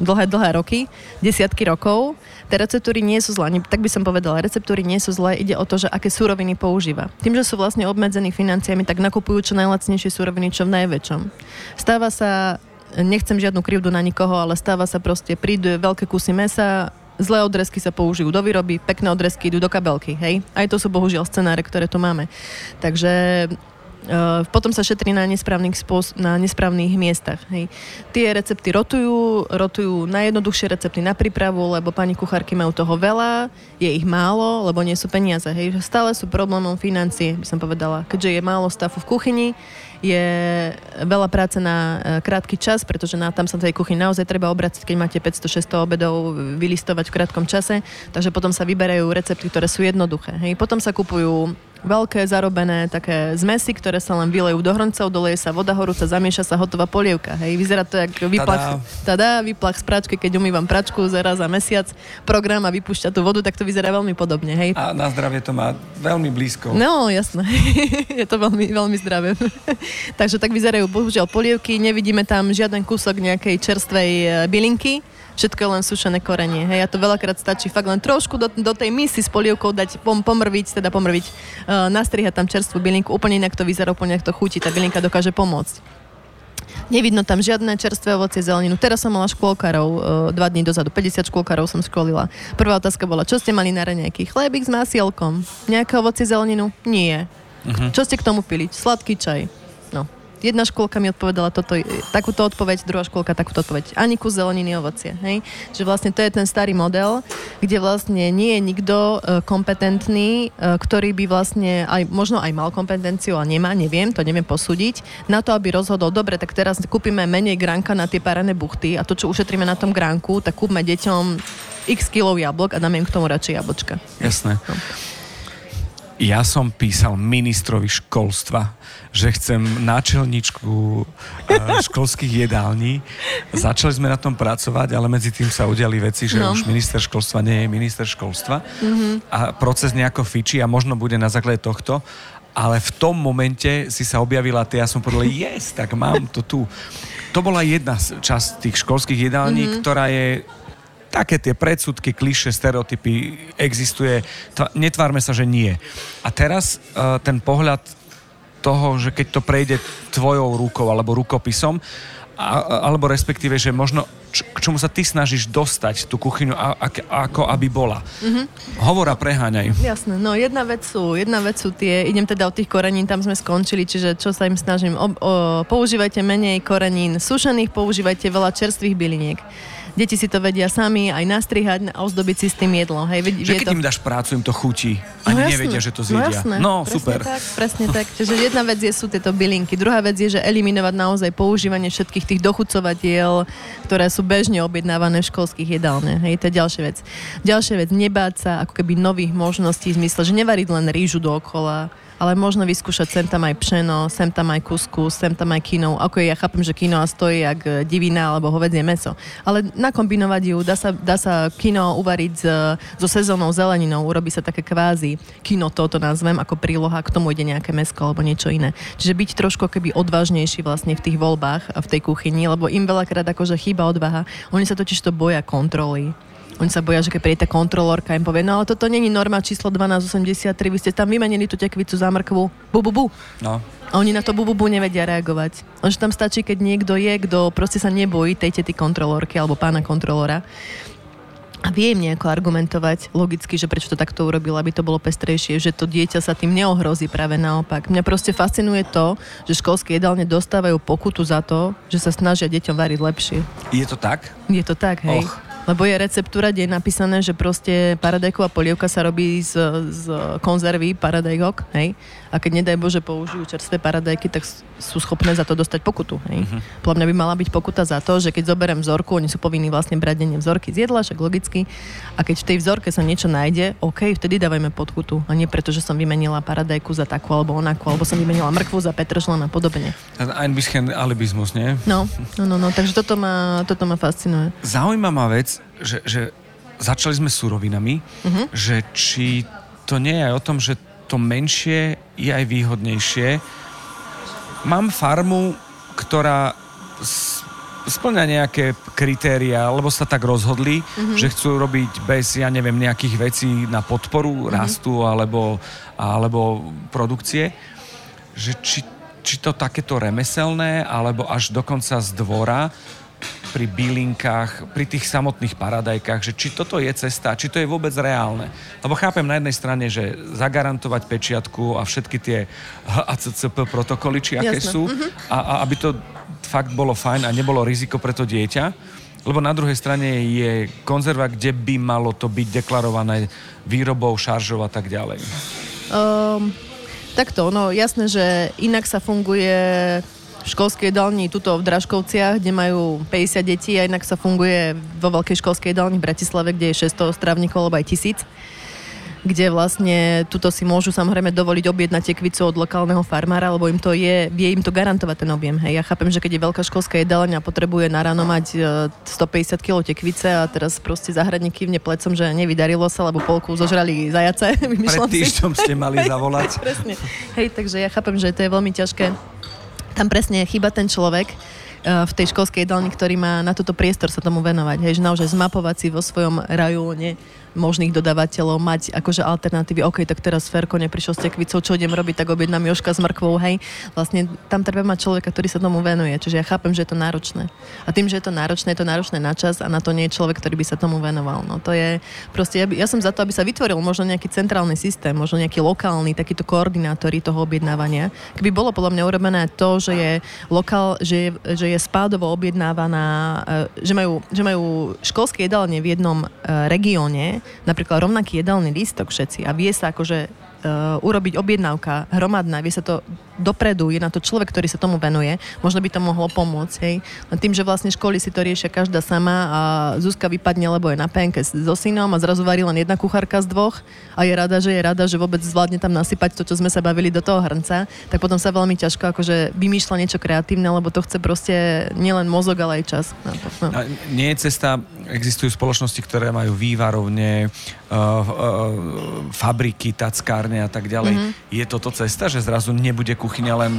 dlhé, dlhé roky, desiatky rokov. Tie receptúry nie sú zlé, tak by som povedala, receptúry nie sú zlé, ide o to, že aké súroviny používa. Tým, že sú vlastne obmedzení financiami, tak nakupujú čo najlacnejšie súroviny, čo v najväčšom. Stáva sa nechcem žiadnu krivdu na nikoho, ale stáva sa proste, prídu veľké kusy mesa, zlé odrezky sa použijú do výroby, pekné odrezky idú do kabelky, hej? Aj to sú bohužiaľ scenáre, ktoré tu máme. Takže Uh, potom sa šetrí na nesprávnych, spôs- na nesprávnych miestach. Hej. Tie recepty rotujú, rotujú najjednoduchšie recepty na prípravu, lebo pani kuchárky majú toho veľa, je ich málo, lebo nie sú peniaze. Hej. Stále sú problémom financie, by som povedala. Keďže je málo stavu v kuchyni, je veľa práce na e, krátky čas, pretože na, tam sa tej kuchyni naozaj treba obracať, keď máte 500-600 obedov vylistovať v krátkom čase, takže potom sa vyberajú recepty, ktoré sú jednoduché. Hej. Potom sa kupujú veľké zarobené také zmesy, ktoré sa len vylejú do hrncov, doleje sa voda horúca, zamieša sa hotová polievka. Hej, vyzerá to ako vyplach, tada, vyplach z pračky, keď umývam pračku raz za mesiac, program a vypúšťa tú vodu, tak to vyzerá veľmi podobne. Hej. A na zdravie to má veľmi blízko. No, jasné. je to veľmi, veľmi zdravé. Takže tak vyzerajú bohužiaľ polievky, nevidíme tam žiaden kúsok nejakej čerstvej e, bylinky všetko je len sušené korenie. Hej, a to veľakrát stačí fakt len trošku do, do tej misy s polievkou dať pom, pomrviť, teda pomrviť, uh, nastrihať tam čerstvú bylinku, úplne inak to vyzerá, úplne inak to chutí, tá bylinka dokáže pomôcť. Nevidno tam žiadne čerstvé ovocie, zeleninu. Teraz som mala škôlkarov uh, dva dní dozadu, 50 škôlkarov som školila. Prvá otázka bola, čo ste mali na nejaký chlebík s masielkom? Nejaké ovocie, zeleninu? Nie. Uh-huh. Čo ste k tomu pili? Sladký čaj. Jedna škôlka mi odpovedala toto, takúto odpoveď, druhá škôlka takúto odpoveď. Ani kus zeleniny, ovocie. Hej? Že vlastne to je ten starý model, kde vlastne nie je nikto e, kompetentný, e, ktorý by vlastne aj, možno aj mal kompetenciu a nemá, neviem, to neviem posúdiť, na to, aby rozhodol, dobre, tak teraz kúpime menej gránka na tie parené buchty a to, čo ušetríme na tom gránku, tak kúpme deťom x kilov jablok a dáme im k tomu radšej jablčka. Jasné. No. Ja som písal ministrovi školstva, že chcem náčelničku eh, školských jedální. Začali sme na tom pracovať, ale medzi tým sa udiali veci, že no. už minister školstva nie je minister školstva mm-hmm. a proces nejako fičí a možno bude na základe tohto ale v tom momente si sa objavila ty, ja som povedal, yes, tak mám to tu. To bola jedna časť tých školských jedální, mm-hmm. ktorá je také tie predsudky, kliše, stereotypy existuje. Netvárme sa, že nie. A teraz uh, ten pohľad toho, že keď to prejde tvojou rukou alebo rukopisom, a, alebo respektíve, že možno č, k čomu sa ty snažíš dostať tú kuchyňu, a, a, ako aby bola. Mm-hmm. Hovor a preháňaj. Jasné, no jedna vec sú, jedna vec sú tie, idem teda od tých korenín, tam sme skončili, čiže čo sa im snažím, o, o, používajte menej korenín sušených, používajte veľa čerstvých byliniek deti si to vedia sami aj nastrihať a ozdobiť si s tým jedlo. Hej, že keď to... im dáš prácu, im to chutí. Ani no, nevedia, že to zjedia. No, jasné, no super. Tak, presne tak. Čiže jedna vec je, sú tieto bylinky. Druhá vec je, že eliminovať naozaj používanie všetkých tých dochucovatiel, ktoré sú bežne objednávané v školských jedálne. Hej, to je ďalšia vec. Ďalšia vec, nebáť sa ako keby nových možností v zmysle, že nevariť len rýžu dookola, ale možno vyskúšať sem tam aj pšeno, sem tam aj kuskus, sem tam aj kino. Ako ja chápem, že kino stojí jak e, divina alebo hovedzie meso. Ale nakombinovať ju, dá sa, dá sa kino uvariť s, so sezónou zeleninou, urobí sa také kvázi kino, toto nazvem, ako príloha, k tomu ide nejaké mesko alebo niečo iné. Čiže byť trošku keby odvážnejší vlastne v tých voľbách a v tej kuchyni, lebo im veľakrát akože chýba odvaha. Oni sa totiž to boja kontroly. Oni sa boja, že keď príde tá kontrolórka im povie, no ale toto není norma číslo 1283, vy ste tam vymenili tú tekvicu za mrkvu. Bu, bu, bu. No. A oni na to bu, bu, bu nevedia reagovať. Lenže tam stačí, keď niekto je, kto proste sa nebojí tej tety kontrolórky alebo pána kontrolóra a vie im nejako argumentovať logicky, že prečo to takto urobil, aby to bolo pestrejšie, že to dieťa sa tým neohrozí práve naopak. Mňa proste fascinuje to, že školské jedálne dostávajú pokutu za to, že sa snažia deťom variť lepšie. Je to tak? Je to tak, hej. Och. Lebo je receptúra, kde je napísané, že proste paradajková polievka sa robí z, z konzervy paradajkok, hej. A keď nedaj Bože použijú čerstvé paradajky, tak sú schopné za to dostať pokutu, hej. Uh-huh. Podľa mňa by mala byť pokuta za to, že keď zoberiem vzorku, oni sú povinní vlastne brať denne vzorky z jedla, však logicky. A keď v tej vzorke sa niečo nájde, OK, vtedy dávajme podkutu. A nie preto, že som vymenila paradajku za takú alebo onakú, alebo som vymenila mrkvu za petržlen a podobne. Ein bisschen alibizmus, nie? No, no, no, no. takže toto ma, toto ma fascinuje. Zaujímavá vec, že, že začali sme surovinami, uh-huh. že či to nie je aj o tom, že to menšie je aj výhodnejšie. Mám farmu, ktorá splňa nejaké kritéria, lebo sa tak rozhodli, mm-hmm. že chcú robiť bez, ja neviem, nejakých vecí na podporu mm-hmm. rastu alebo, alebo produkcie, že či, či to takéto remeselné, alebo až dokonca z dvora pri bylinkách, pri tých samotných paradajkách, že či toto je cesta, či to je vôbec reálne. Lebo chápem na jednej strane, že zagarantovať pečiatku a všetky tie HACCP protokoly, či aké Jasné. sú, a, a aby to fakt bolo fajn a nebolo riziko pre to dieťa. Lebo na druhej strane je konzerva, kde by malo to byť deklarované výrobou, šaržou a tak ďalej. Um, takto, no jasné, že inak sa funguje v školskej jedálni tuto v Dražkovciach, kde majú 50 detí a inak sa funguje vo veľkej školskej jedálni v Bratislave, kde je 600 strávnikov alebo aj 1000 kde vlastne tuto si môžu samozrejme dovoliť objednať tekvicu od lokálneho farmára, lebo im to je, vie im to garantovať ten objem. Hej. Ja chápem, že keď je veľká školská jedálňa a potrebuje na ráno mať e, 150 kg tekvice a teraz proste zahradník kývne plecom, že nevydarilo sa, lebo polku zožrali zajace. Pred týždňom ste mali zavolať. Presne. Hej, takže ja chápem, že to je veľmi ťažké. Tam presne chýba ten človek eh, v tej školskej jedálni, ktorý má na toto priestor sa tomu venovať. Hej, že naozaj zmapovať si vo svojom rajóne možných dodávateľov, mať akože alternatívy, OK, tak teraz Ferko neprišiel s tekvicou, čo idem robiť, tak objednám Joška s mrkvou, hej. Vlastne tam treba mať človeka, ktorý sa tomu venuje, čiže ja chápem, že je to náročné. A tým, že je to náročné, je to náročné na čas a na to nie je človek, ktorý by sa tomu venoval. No to je proste, ja, by, ja som za to, aby sa vytvoril možno nejaký centrálny systém, možno nejaký lokálny, takýto koordinátori toho objednávania. Keby bolo podľa mňa urobené to, že je lokál, že je, že je spádovo objednávaná, e, že majú, že majú školské jedálne v jednom e, napríklad rovnaký jedálny lístok všetci a vie sa akože uh, urobiť objednávka hromadná, vie sa to dopredu, je na to človek, ktorý sa tomu venuje, možno by to mohlo pomôcť, hej. Len tým, že vlastne školy si to riešia každá sama a Zuzka vypadne, lebo je na penke so synom a zrazu varí len jedna kuchárka z dvoch a je rada, že je rada, že vôbec zvládne tam nasypať to, čo sme sa bavili do toho hrnca, tak potom sa veľmi ťažko akože vymýšľa niečo kreatívne, lebo to chce proste nielen mozog, ale aj čas. na to. No. A nie je cesta, existujú spoločnosti, ktoré majú vývarovne, uh, uh, fabriky, tackárne a tak ďalej. Mhm. Mm-hmm. Je toto cesta, že zrazu nebude kuchyňa len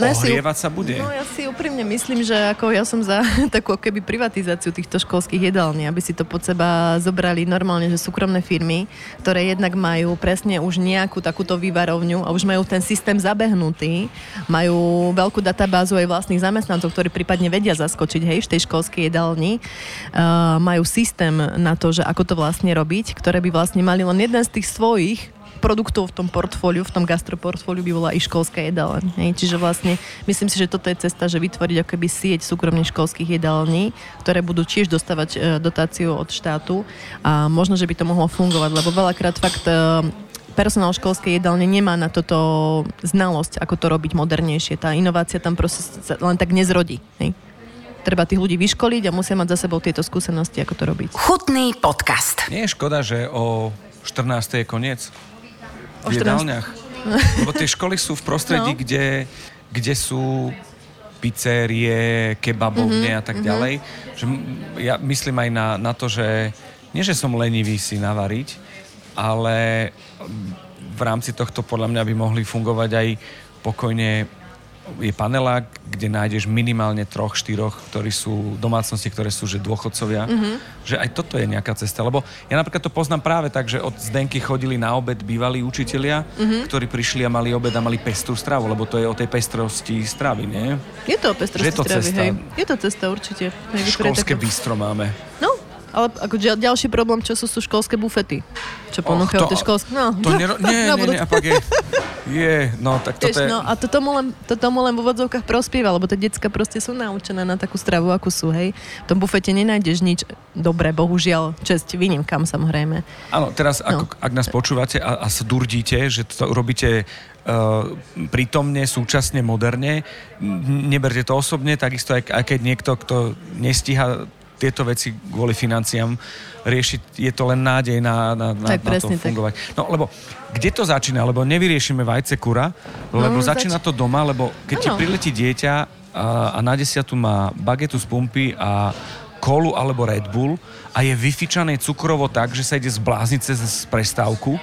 No ja si- sa bude? No ja si úprimne myslím, že ako ja som za takú keby privatizáciu týchto školských jedální, aby si to pod seba zobrali normálne, že súkromné firmy, ktoré jednak majú presne už nejakú takúto vývarovňu a už majú ten systém zabehnutý, majú veľkú databázu aj vlastných zamestnancov, ktorí prípadne vedia zaskočiť hej, v tej školskej jedálni. Uh, majú systém na to, že ako to vlastne robiť, ktoré by vlastne mali len jeden z tých svojich produktov v tom portfóliu, v tom gastroportfóliu by bola i školská jedáleň. Hej. Čiže vlastne myslím si, že toto je cesta, že vytvoriť akoby sieť súkromných školských jedální, ktoré budú tiež dostávať e, dotáciu od štátu a možno, že by to mohlo fungovať, lebo veľakrát fakt e, personál školskej jedálne nemá na toto znalosť, ako to robiť modernejšie. Tá inovácia tam proste sa len tak nezrodí. Hej. Treba tých ľudí vyškoliť a musia mať za sebou tieto skúsenosti, ako to robiť. Chutný podcast. Nie je škoda, že o 14. je koniec? O V 14. jedálniach. Lebo tie školy sú v prostredí, No. kde, kde sú pizzerie, kebabovne Mhm, a tak ďalej. Že m- ja myslím aj na, na to, že nie, že som lenivý si navariť, ale v rámci tohto podľa mňa by mohli fungovať aj pokojne je panelák, kde nájdeš minimálne troch, štyroch, ktorí sú domácnosti, ktoré sú že dôchodcovia. Mm-hmm. Že aj toto je nejaká cesta. Lebo ja napríklad to poznám práve tak, že od Zdenky chodili na obed bývalí učitelia, mm-hmm. ktorí prišli a mali obed a mali pestrú stravu, lebo to je o tej pestrosti stravy, nie? Je to o pestrosti je to stravy, cesta. hej. Je to cesta určite. Školské bistro máme. No, ale ako ďal, ďalší problém, čo sú, sú školské bufety. Čo ponúkajú to- tie školské... No, To nero... Nie, nie, nie, a pak je... Je, no tak Vieš, je... no a to tomu, len, to tomu len v úvodzovkách prospieva, lebo tie decka proste sú naučené na takú stravu, akú sú, hej. V tom bufete nenájdeš nič dobré, bohužiaľ, česť výnimkám samozrejme. Áno, teraz No. ako, ak nás počúvate a, a durdíte, že to robíte uh, prítomne, súčasne, moderne, neberte to osobne, takisto aj, aj keď niekto, kto nestíha tieto veci kvôli financiám riešiť, je to len nádej na, na, na, Tak, na to presne tak. fungovať. No lebo kde to začína? Lebo nevyriešime vajce kura, lebo No, začína zač- to doma, lebo keď ti Áno. priletí dieťa a, a na desiatu má bagetu z pumpy a kolu alebo Red Bull a je vyfičané cukrovo tak, že sa ide zblázniť cez prestávku.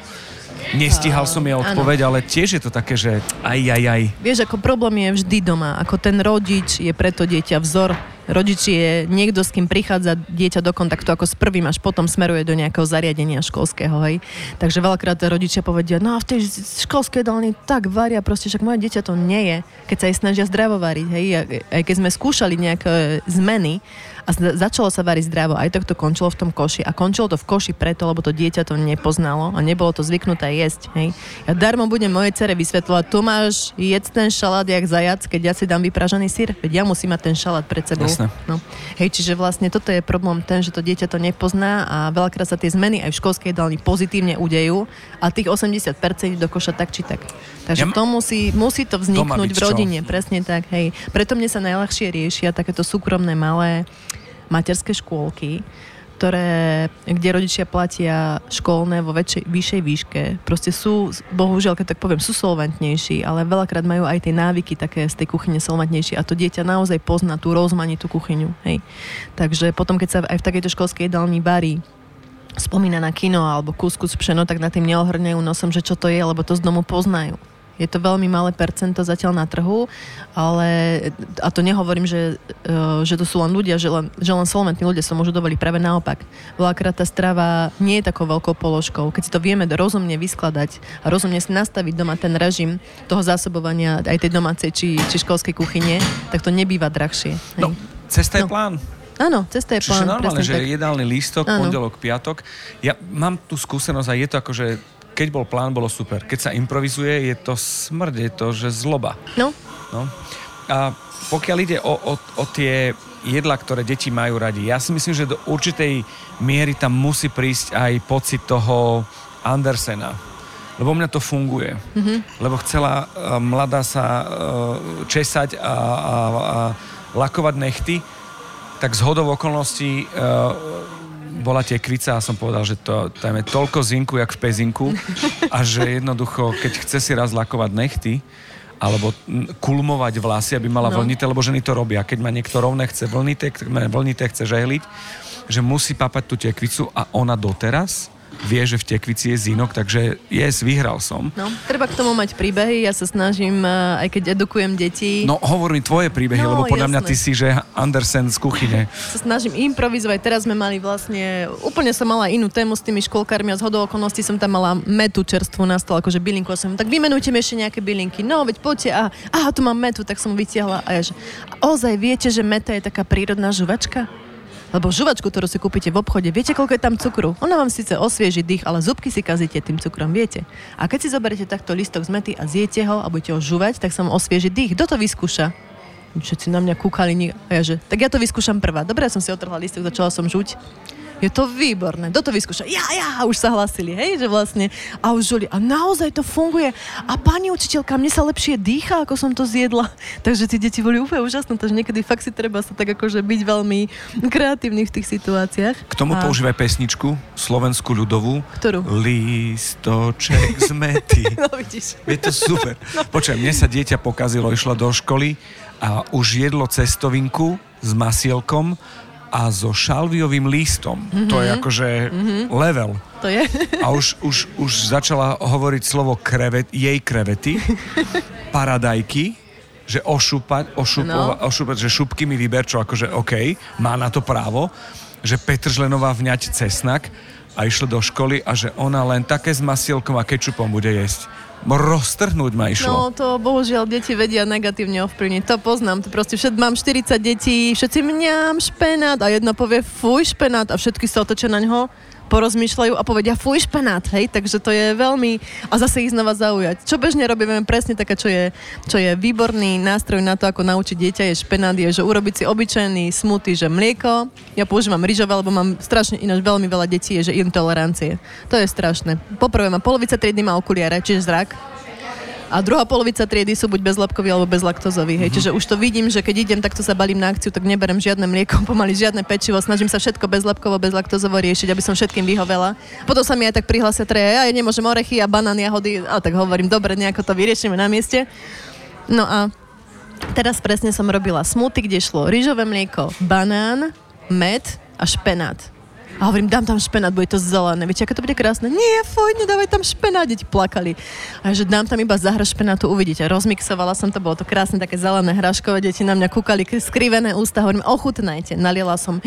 Nestíhal som jej odpoveď, ale tiež je to také, že aj, aj, aj. Vieš, ako problém je vždy doma. Ako ten rodič je preto dieťa vzor. Rodič je niekto, s kým prichádza dieťa do kontaktu ako s prvým, až potom smeruje do nejakého zariadenia školského. Hej. Takže veľakrát rodičia povedia, no a v tej školskej jedálni tak varia, proste však moje dieťa to nie je, keď sa jej snažia zdravo variť. Hej. Aj keď sme skúšali nejaké zmeny a začalo sa variť zdravo, aj tak to končilo v tom koši. A končilo to v koši preto, lebo to dieťa to nepoznalo a nebolo to zvyknuté jesť. Hej. Ja darmo budem mojej cere vysvetľovať, tu máš jedz ten šalát jak zajac, keď ja si dám vypražaný sír, veď ja musím mať ten šalát pred sebou. No. Hej, čiže vlastne toto je problém ten, že to dieťa to nepozná a veľakrát sa tie zmeny aj v školskej jedálni pozitívne udejú a tých 80% ide do koša tak či tak. Takže Ja to musí, musí to vzniknúť v čo? rodine, presne tak, hej. Preto mne sa najľahšie riešia takéto súkromné malé materské škôlky, ktoré, kde rodičia platia školné vo väčšej, vyššej výške. Proste sú, bohužiaľ, keď tak poviem, sú solventnejší, ale veľakrát majú aj tie návyky také z tej kuchyne solventnejšie a to dieťa naozaj pozná tú rozmanitú kuchyňu. Hej. Takže potom, keď sa aj v takejto školskej jedálni varí spomína na kino alebo kuskus pšeno, tak na tým neohrňajú nosom, že čo to je, lebo to z domu poznajú. Je to veľmi malé percento zatiaľ na trhu, ale a to nehovorím, že, e, že to sú len ľudia, že len, že len solventní ľudia sa môžu dovoliť. Práve naopak. Veľakrát tá strava nie je takou veľkou položkou. Keď si to vieme rozumne vyskladať a rozumne si nastaviť doma ten režim toho zásobovania aj tej domácej či, či školskej kuchyne, tak to nebýva drahšie. No, cesta je No. plán. Áno, cesta je Čiže plán. normálne, presne že tak. jedálny lístok, Áno. pondelok, piatok. Ja mám tú skúsenosť a je to ako, že keď bol plán, bolo super. Keď sa improvizuje, je to smrť, je to, že zloba. No, No. A pokiaľ ide o, o, o tie jedla, ktoré deti majú radi, ja si myslím, že do určitej miery tam musí prísť aj pocit toho Andersena. Lebo mňa to funguje. Mm-hmm. Lebo chcela uh, mladá sa uh, česať a, a, a lakovať nechty, tak z hodov okolností uh, bola tekvica a som povedal, že to, tam je toľko zinku, jak v pezinku a že jednoducho, keď chce si raz lakovať nechty, alebo kulmovať vlasy, aby mala no. Vlnité, lebo ženy to robia. Keď má niekto rovné, chce vlnité, vlnité, chce žehliť, že musí papať tú tekvicu a ona doteraz vie, že v tekvici je zinok, takže yes, vyhral som. No, treba k tomu mať príbehy, ja sa snažím, eh, aj keď edukujem deti, No hovor mi tvoje príbehy, No, lebo podľa mňa jasné. ty si, že Andersen z kuchyne. sa snažím improvizovať. Teraz sme mali vlastne, úplne som mala inú tému s tými školkármi a z hodou okolností som tam mala metu čerstvú na stole, akože bylinku. A som, tak vymenujte mi ešte nejaké bylinky. No, veď poďte a aha, tu mám metu, tak som vytiahla. A ja, že ozaj viete, že meta je taká prírodná žuvačka? Lebo žuvačku, ktorú si kúpite v obchode, viete, koľko je tam cukru? Ona vám síce osvieži dých, ale zubky si kazíte tým cukrom, viete. A keď si zoberiete takto listok z mety a zjete ho a budete ho žuvať, tak sa vám osvieži dých. Kto to vyskúša? Všetci na mňa kúkali a ja, že tak ja to vyskúšam prvá. Dobre, ja som si otrhla listok, začala som žuť. Je to výborné. Kto to vyskúša? Ja, ja, už sa hlasili, hej, že vlastne. A už žuli. A naozaj to funguje. A pani učiteľka, mne sa lepšie dýcha, ako som to zjedla. Takže tie deti boli úplne úžasné, takže niekedy fakt si treba sa tak akože byť veľmi kreatívny v tých situáciách. K tomu A- používaj pesničku, slovenskú ľudovú. Ktorú? Listoček z mety. No vidíš. Je to super. Počkaj, mne sa dieťa pokazilo, išlo do školy a už jedlo cestovinku s masielkom a so šalviovým lístom. Mm-hmm. To je akože mm-hmm. level. To je. A už, už, už začala hovoriť slovo krevet, jej krevety, paradajky, že ošúpať, ošúpova, no. ošúpať, že šupky mi vyber, čo akože OK, má na to právo, že Petržlenová vňať cesnak a išla do školy a že ona len také s masielkom a kečupom bude jesť. Roztrhnúť ma No išlo. to bohužiaľ deti vedia negatívne ovplyvniť. To poznám. To proste všet, mám 40 detí, všetci mňam špenát a jedna povie fuj špenát a všetky sa otočia na ňo porozmýšľajú a povedia fuj špenát, hej, takže to je veľmi a zase ich znova zaujať. Čo bežne robíme presne také, čo je, čo je výborný nástroj na to, ako naučiť dieťa je špenát, je, že urobiť si obyčajný smutý, že mlieko, ja používam rýžové, lebo mám strašne ináč veľmi veľa detí, je, že intolerancie. To je strašné. Poprvé má polovica triedy má okuliare, čiže zrak, a druhá polovica triedy sú buď bezlepkový alebo bezlaktozový. Hej. Čiže už to vidím, že keď idem, takto sa balím na akciu, tak neberem žiadne mlieko, pomaly žiadne pečivo, snažím sa všetko bezlepkovo, bezlaktozovo riešiť, aby som všetkým vyhovela. Potom sa mi aj tak prihlásia treje, ja nemôžem orechy a banán, jahody, a tak hovorím, dobre, nejako to vyriešime na mieste. No a teraz presne som robila smuty, kde šlo rýžové mlieko, banán, med a špenát. A hovorím, dám tam špenát, bude to zelené. Viete, aké to bude krásne? Nie, fuj, nedávaj tam špenát, deti plakali. A že dám tam iba zahra špenátu, uvidíte. Rozmixovala som to, bolo to krásne, také zelené hraškové, deti na mňa kúkali, skrivené ústa, hovorím, ochutnajte. Naliela som,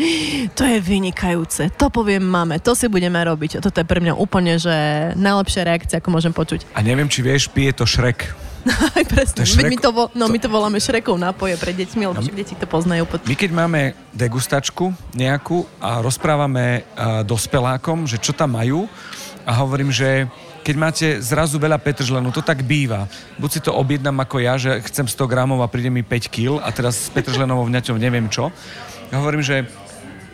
to je vynikajúce, to poviem máme, to si budeme robiť. A toto je pre mňa úplne, že najlepšia reakcia, ako môžem počuť. A neviem, či vieš, pije to Šrek. Aj presne. Veď my, to, vo, no, my to voláme šrekov nápoje pre deťmi, lebo však deti to poznajú. Pod... My keď máme degustačku nejakú a rozprávame a, dospelákom, že čo tam majú a hovorím, že keď máte zrazu veľa petržlenu, to tak býva. Buď si to objednám ako ja, že chcem 100 gramov a príde mi 5 kg a teraz s petržlenovou vňaťou neviem čo. Ja hovorím, že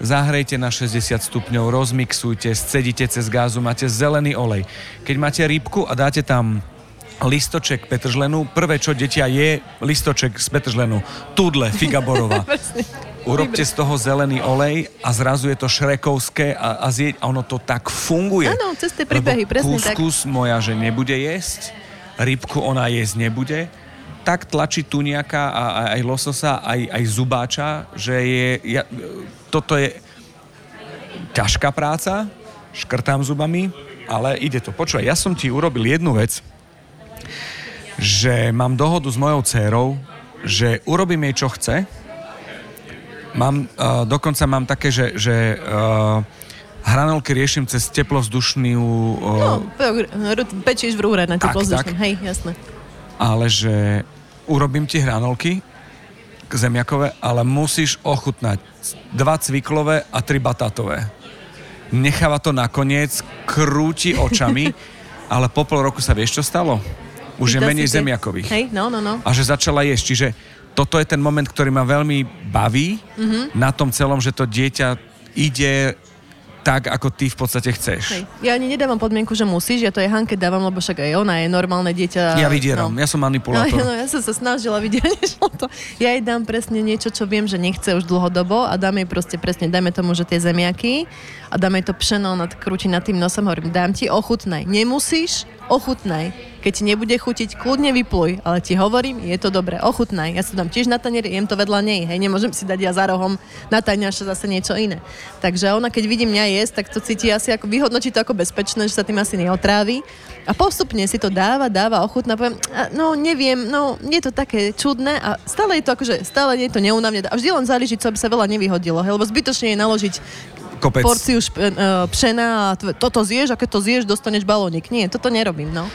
zahrejte na 60 stupňov, rozmixujte, scedite cez gázu, máte zelený olej. Keď máte rybku a dáte tam listoček petržlenu, prvé čo detia je listoček z petržlenu. Tudle, figaborová. Urobte z toho zelený olej a zrazu je to šrekovské a, a zjeť a ono to tak funguje. Áno, cez tie príbehy, presne tak. kuskus moja, že nebude jesť, rybku ona jesť nebude, tak tlačí tuniaka a, a aj lososa, aj, aj zubáča, že je, ja, toto je ťažká práca, škrtám zubami, ale ide to. Počúvaj, ja som ti urobil jednu vec, že mám dohodu s mojou dcérou, že urobím jej, čo chce. Mám, uh, dokonca mám také, že, že uh, hranolky riešim cez teplovzdušnú, No, uh, pečíš v rúre na teplovzdušnom. Hej, jasné. ale že urobím ti hranolky zemiakové, ale musíš ochutnať dva cviklové a tri batátové. Necháva to nakoniec, krúti očami, ale po pol roku sa vieš, čo stalo? Už je menej tie- zemiakových. Hej, no, no, no. a že začala jesť. Čiže toto je ten moment, ktorý ma veľmi baví Mhm. mm-hmm. na tom celom, že to dieťa ide tak, ako ty v podstate chceš. Hej. Ja ani nedávam podmienku, že musíš, ja to je Hanke dávam, lebo však aj ona je normálne dieťa. Ja vydieram, no. ja som No, manipulátor. no, ja som sa snažila nešlo to. Ja jej dám presne niečo, čo viem, že nechce už dlhodobo a dám jej proste presne, dajme tomu, že tie zemiaky a dám jej to pšeno, ona to krúti nad tým nosom, hovorím, dám ti, ochutnaj. Nemusíš, ochutnaj. Keď ti nebude chutiť, kľudne vypluj, ale ti hovorím, je to dobré, ochutnaj. Ja si dám tiež na tanier, jem to vedľa nej, hej, nemôžem si dať ja za rohom na taniaše zase niečo iné. Takže ona, keď vidí mňa jesť, tak to cíti asi ako, vyhodnotí to ako bezpečné, že sa tým asi neotrávi. A postupne si to dáva, dáva, ochutná, poviem, a, no neviem, no je to také čudné a stále je to akože, stále je to neunavne. A vždy len záleží, co aby sa veľa nevyhodilo, hej, lebo zbytočne je naložiť Kopec. porciu špe, uh, pšena a toto zješ a keď to zješ, dostaneš balónik. Nie, toto nerobím, no.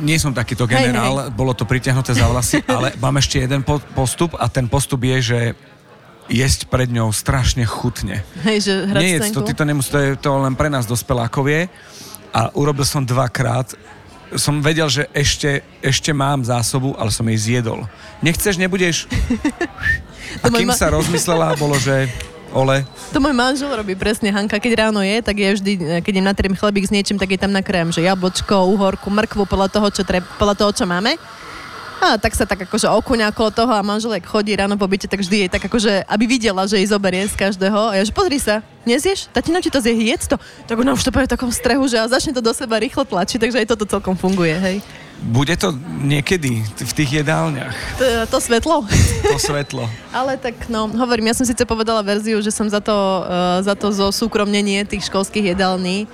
Nie som takýto Hej, generál, bolo to pritiahnuté za vlasy, ale mám ešte jeden po- postup a ten postup je, že jesť pred ňou strašne chutne. Hej, že hrať Nie je to, ty to nemusí, to je to len pre nás dospelákov je. A urobil som dvakrát. Som vedel, že ešte, ešte mám zásobu, ale som jej zjedol. Nechceš, nebudeš? A kým sa rozmyslela, bolo, že Ole? To môj manžel robí presne. Hanka, keď ráno je, tak je vždy, keď im natriem chlebík s niečím, tak je tam nakrém, že jablčko, uhorku, mrkvu podľa toho, čo, treb, podľa toho, čo máme. A tak sa tak akože okuňa okolo toho a manželek chodí ráno po byte, tak vždy je tak akože, aby videla, že jej zoberie z každého. A ja že pozri sa, nezieš? Tatino ti to zje, jedz to. Tak ona už to povie v takom strehu, že a začne to do seba rýchlo tlačiť, takže aj toto celkom funguje, hej. Bude to niekedy v tých jedálniach. To, to svetlo. To svetlo. Ale tak no, hovorím, ja som síce povedala verziu, že som za to, uh, za to zo súkromnenie tých školských jedální.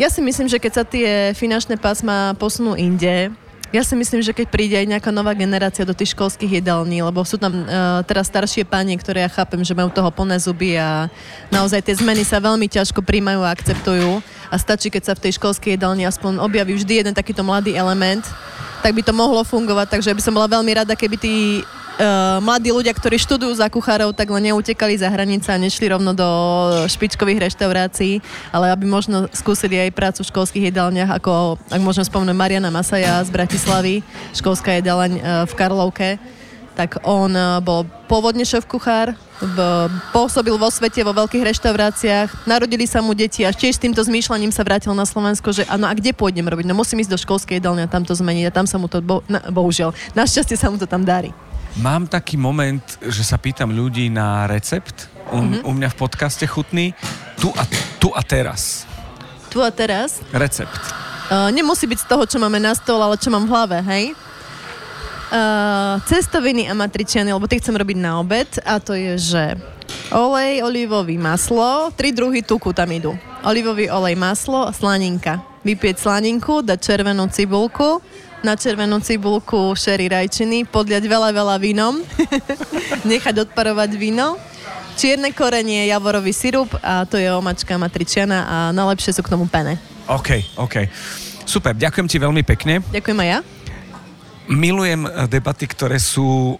Ja si myslím, že keď sa tie finančné pásma posunú inde, ja si myslím, že keď príde aj nejaká nová generácia do tých školských jedální, lebo sú tam uh, teraz staršie pani, ktoré ja chápem, že majú toho plné zuby a naozaj tie zmeny sa veľmi ťažko príjmajú a akceptujú. A stačí, keď sa v tej školskej jedálni aspoň objaví vždy jeden takýto mladý element, tak by to mohlo fungovať, takže by som bola veľmi rada, keby tí mladí ľudia, ktorí študujú za kuchárov, tak len neutekali za hranice a nešli rovno do špičkových reštaurácií, ale aby možno skúsili aj prácu v školských jedálniach, ako, ak môžem spomenúť, Mariana Masaja z Bratislavy, školská jedáleň uh, v Karlovke tak on uh, bol pôvodne šéf kuchár, pôsobil vo svete vo veľkých reštauráciách, narodili sa mu deti a tiež s týmto zmýšľaním sa vrátil na Slovensko, že áno, a kde pôjdem robiť? No musím ísť do školskej jedálne a tam to zmeniť a tam sa mu to, bo, na, bohužiaľ, našťastie sa mu to tam darí. Mám taký moment, že sa pýtam ľudí na recept. U, mm-hmm. u mňa v podcaste chutný. Tu a, tu a teraz. Tu a teraz? Recept. Uh, nemusí byť z toho, čo máme na stole, ale čo mám v hlave, hej? Uh, cestoviny a matričiany, lebo tie chcem robiť na obed a to je, že olej, olivový maslo, tri druhy tuku tam idú. Olivový olej, maslo a slaninka. Vypieť slaninku, dať červenú cibulku, na červenú cibulku šery rajčiny, podliať veľa, veľa vínom, nechať odparovať víno, čierne korenie, javorový sirup a to je omačka matričiana a najlepšie sú k tomu pene. OK, OK. Super, ďakujem ti veľmi pekne. Ďakujem aj ja. Milujem debaty, ktoré sú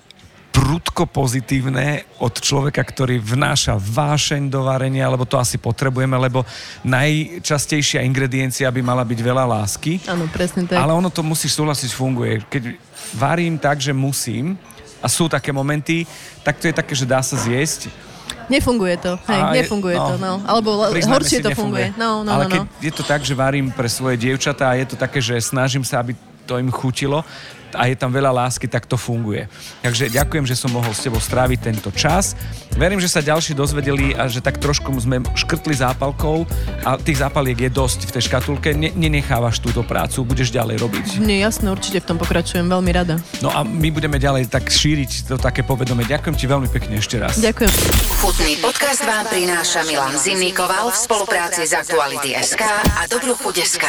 prudko pozitívne od človeka, ktorý vnáša vášeň do varenia, lebo to asi potrebujeme, lebo najčastejšia ingrediencia by mala byť veľa lásky. Áno, presne tak. Ale ono to musíš súhlasiť, funguje. Keď varím tak, že musím, a sú také momenty, tak to je také, že dá sa zjesť. Nefunguje to, hej, a nefunguje no, to, no. Alebo horšie to funguje. No, no, Ale no, keď no. je to tak, že varím pre svoje dievčatá a je to také, že snažím sa, aby to im chutilo a je tam veľa lásky, tak to funguje. Takže ďakujem, že som mohol s tebou stráviť tento čas. Verím, že sa ďalší dozvedeli a že tak trošku sme škrtli zápalkou a tých zápaliek je dosť v tej škatulke. Ne, nenechávaš túto prácu, budeš ďalej robiť. Nie, jasné, určite v tom pokračujem veľmi rada. No a my budeme ďalej tak šíriť to také povedomie. Ďakujem ti veľmi pekne ešte raz. Ďakujem. Chutný podcast vám prináša Milan Zimnikoval v spolupráci s Aktuality SK a Dobrú chuť SK.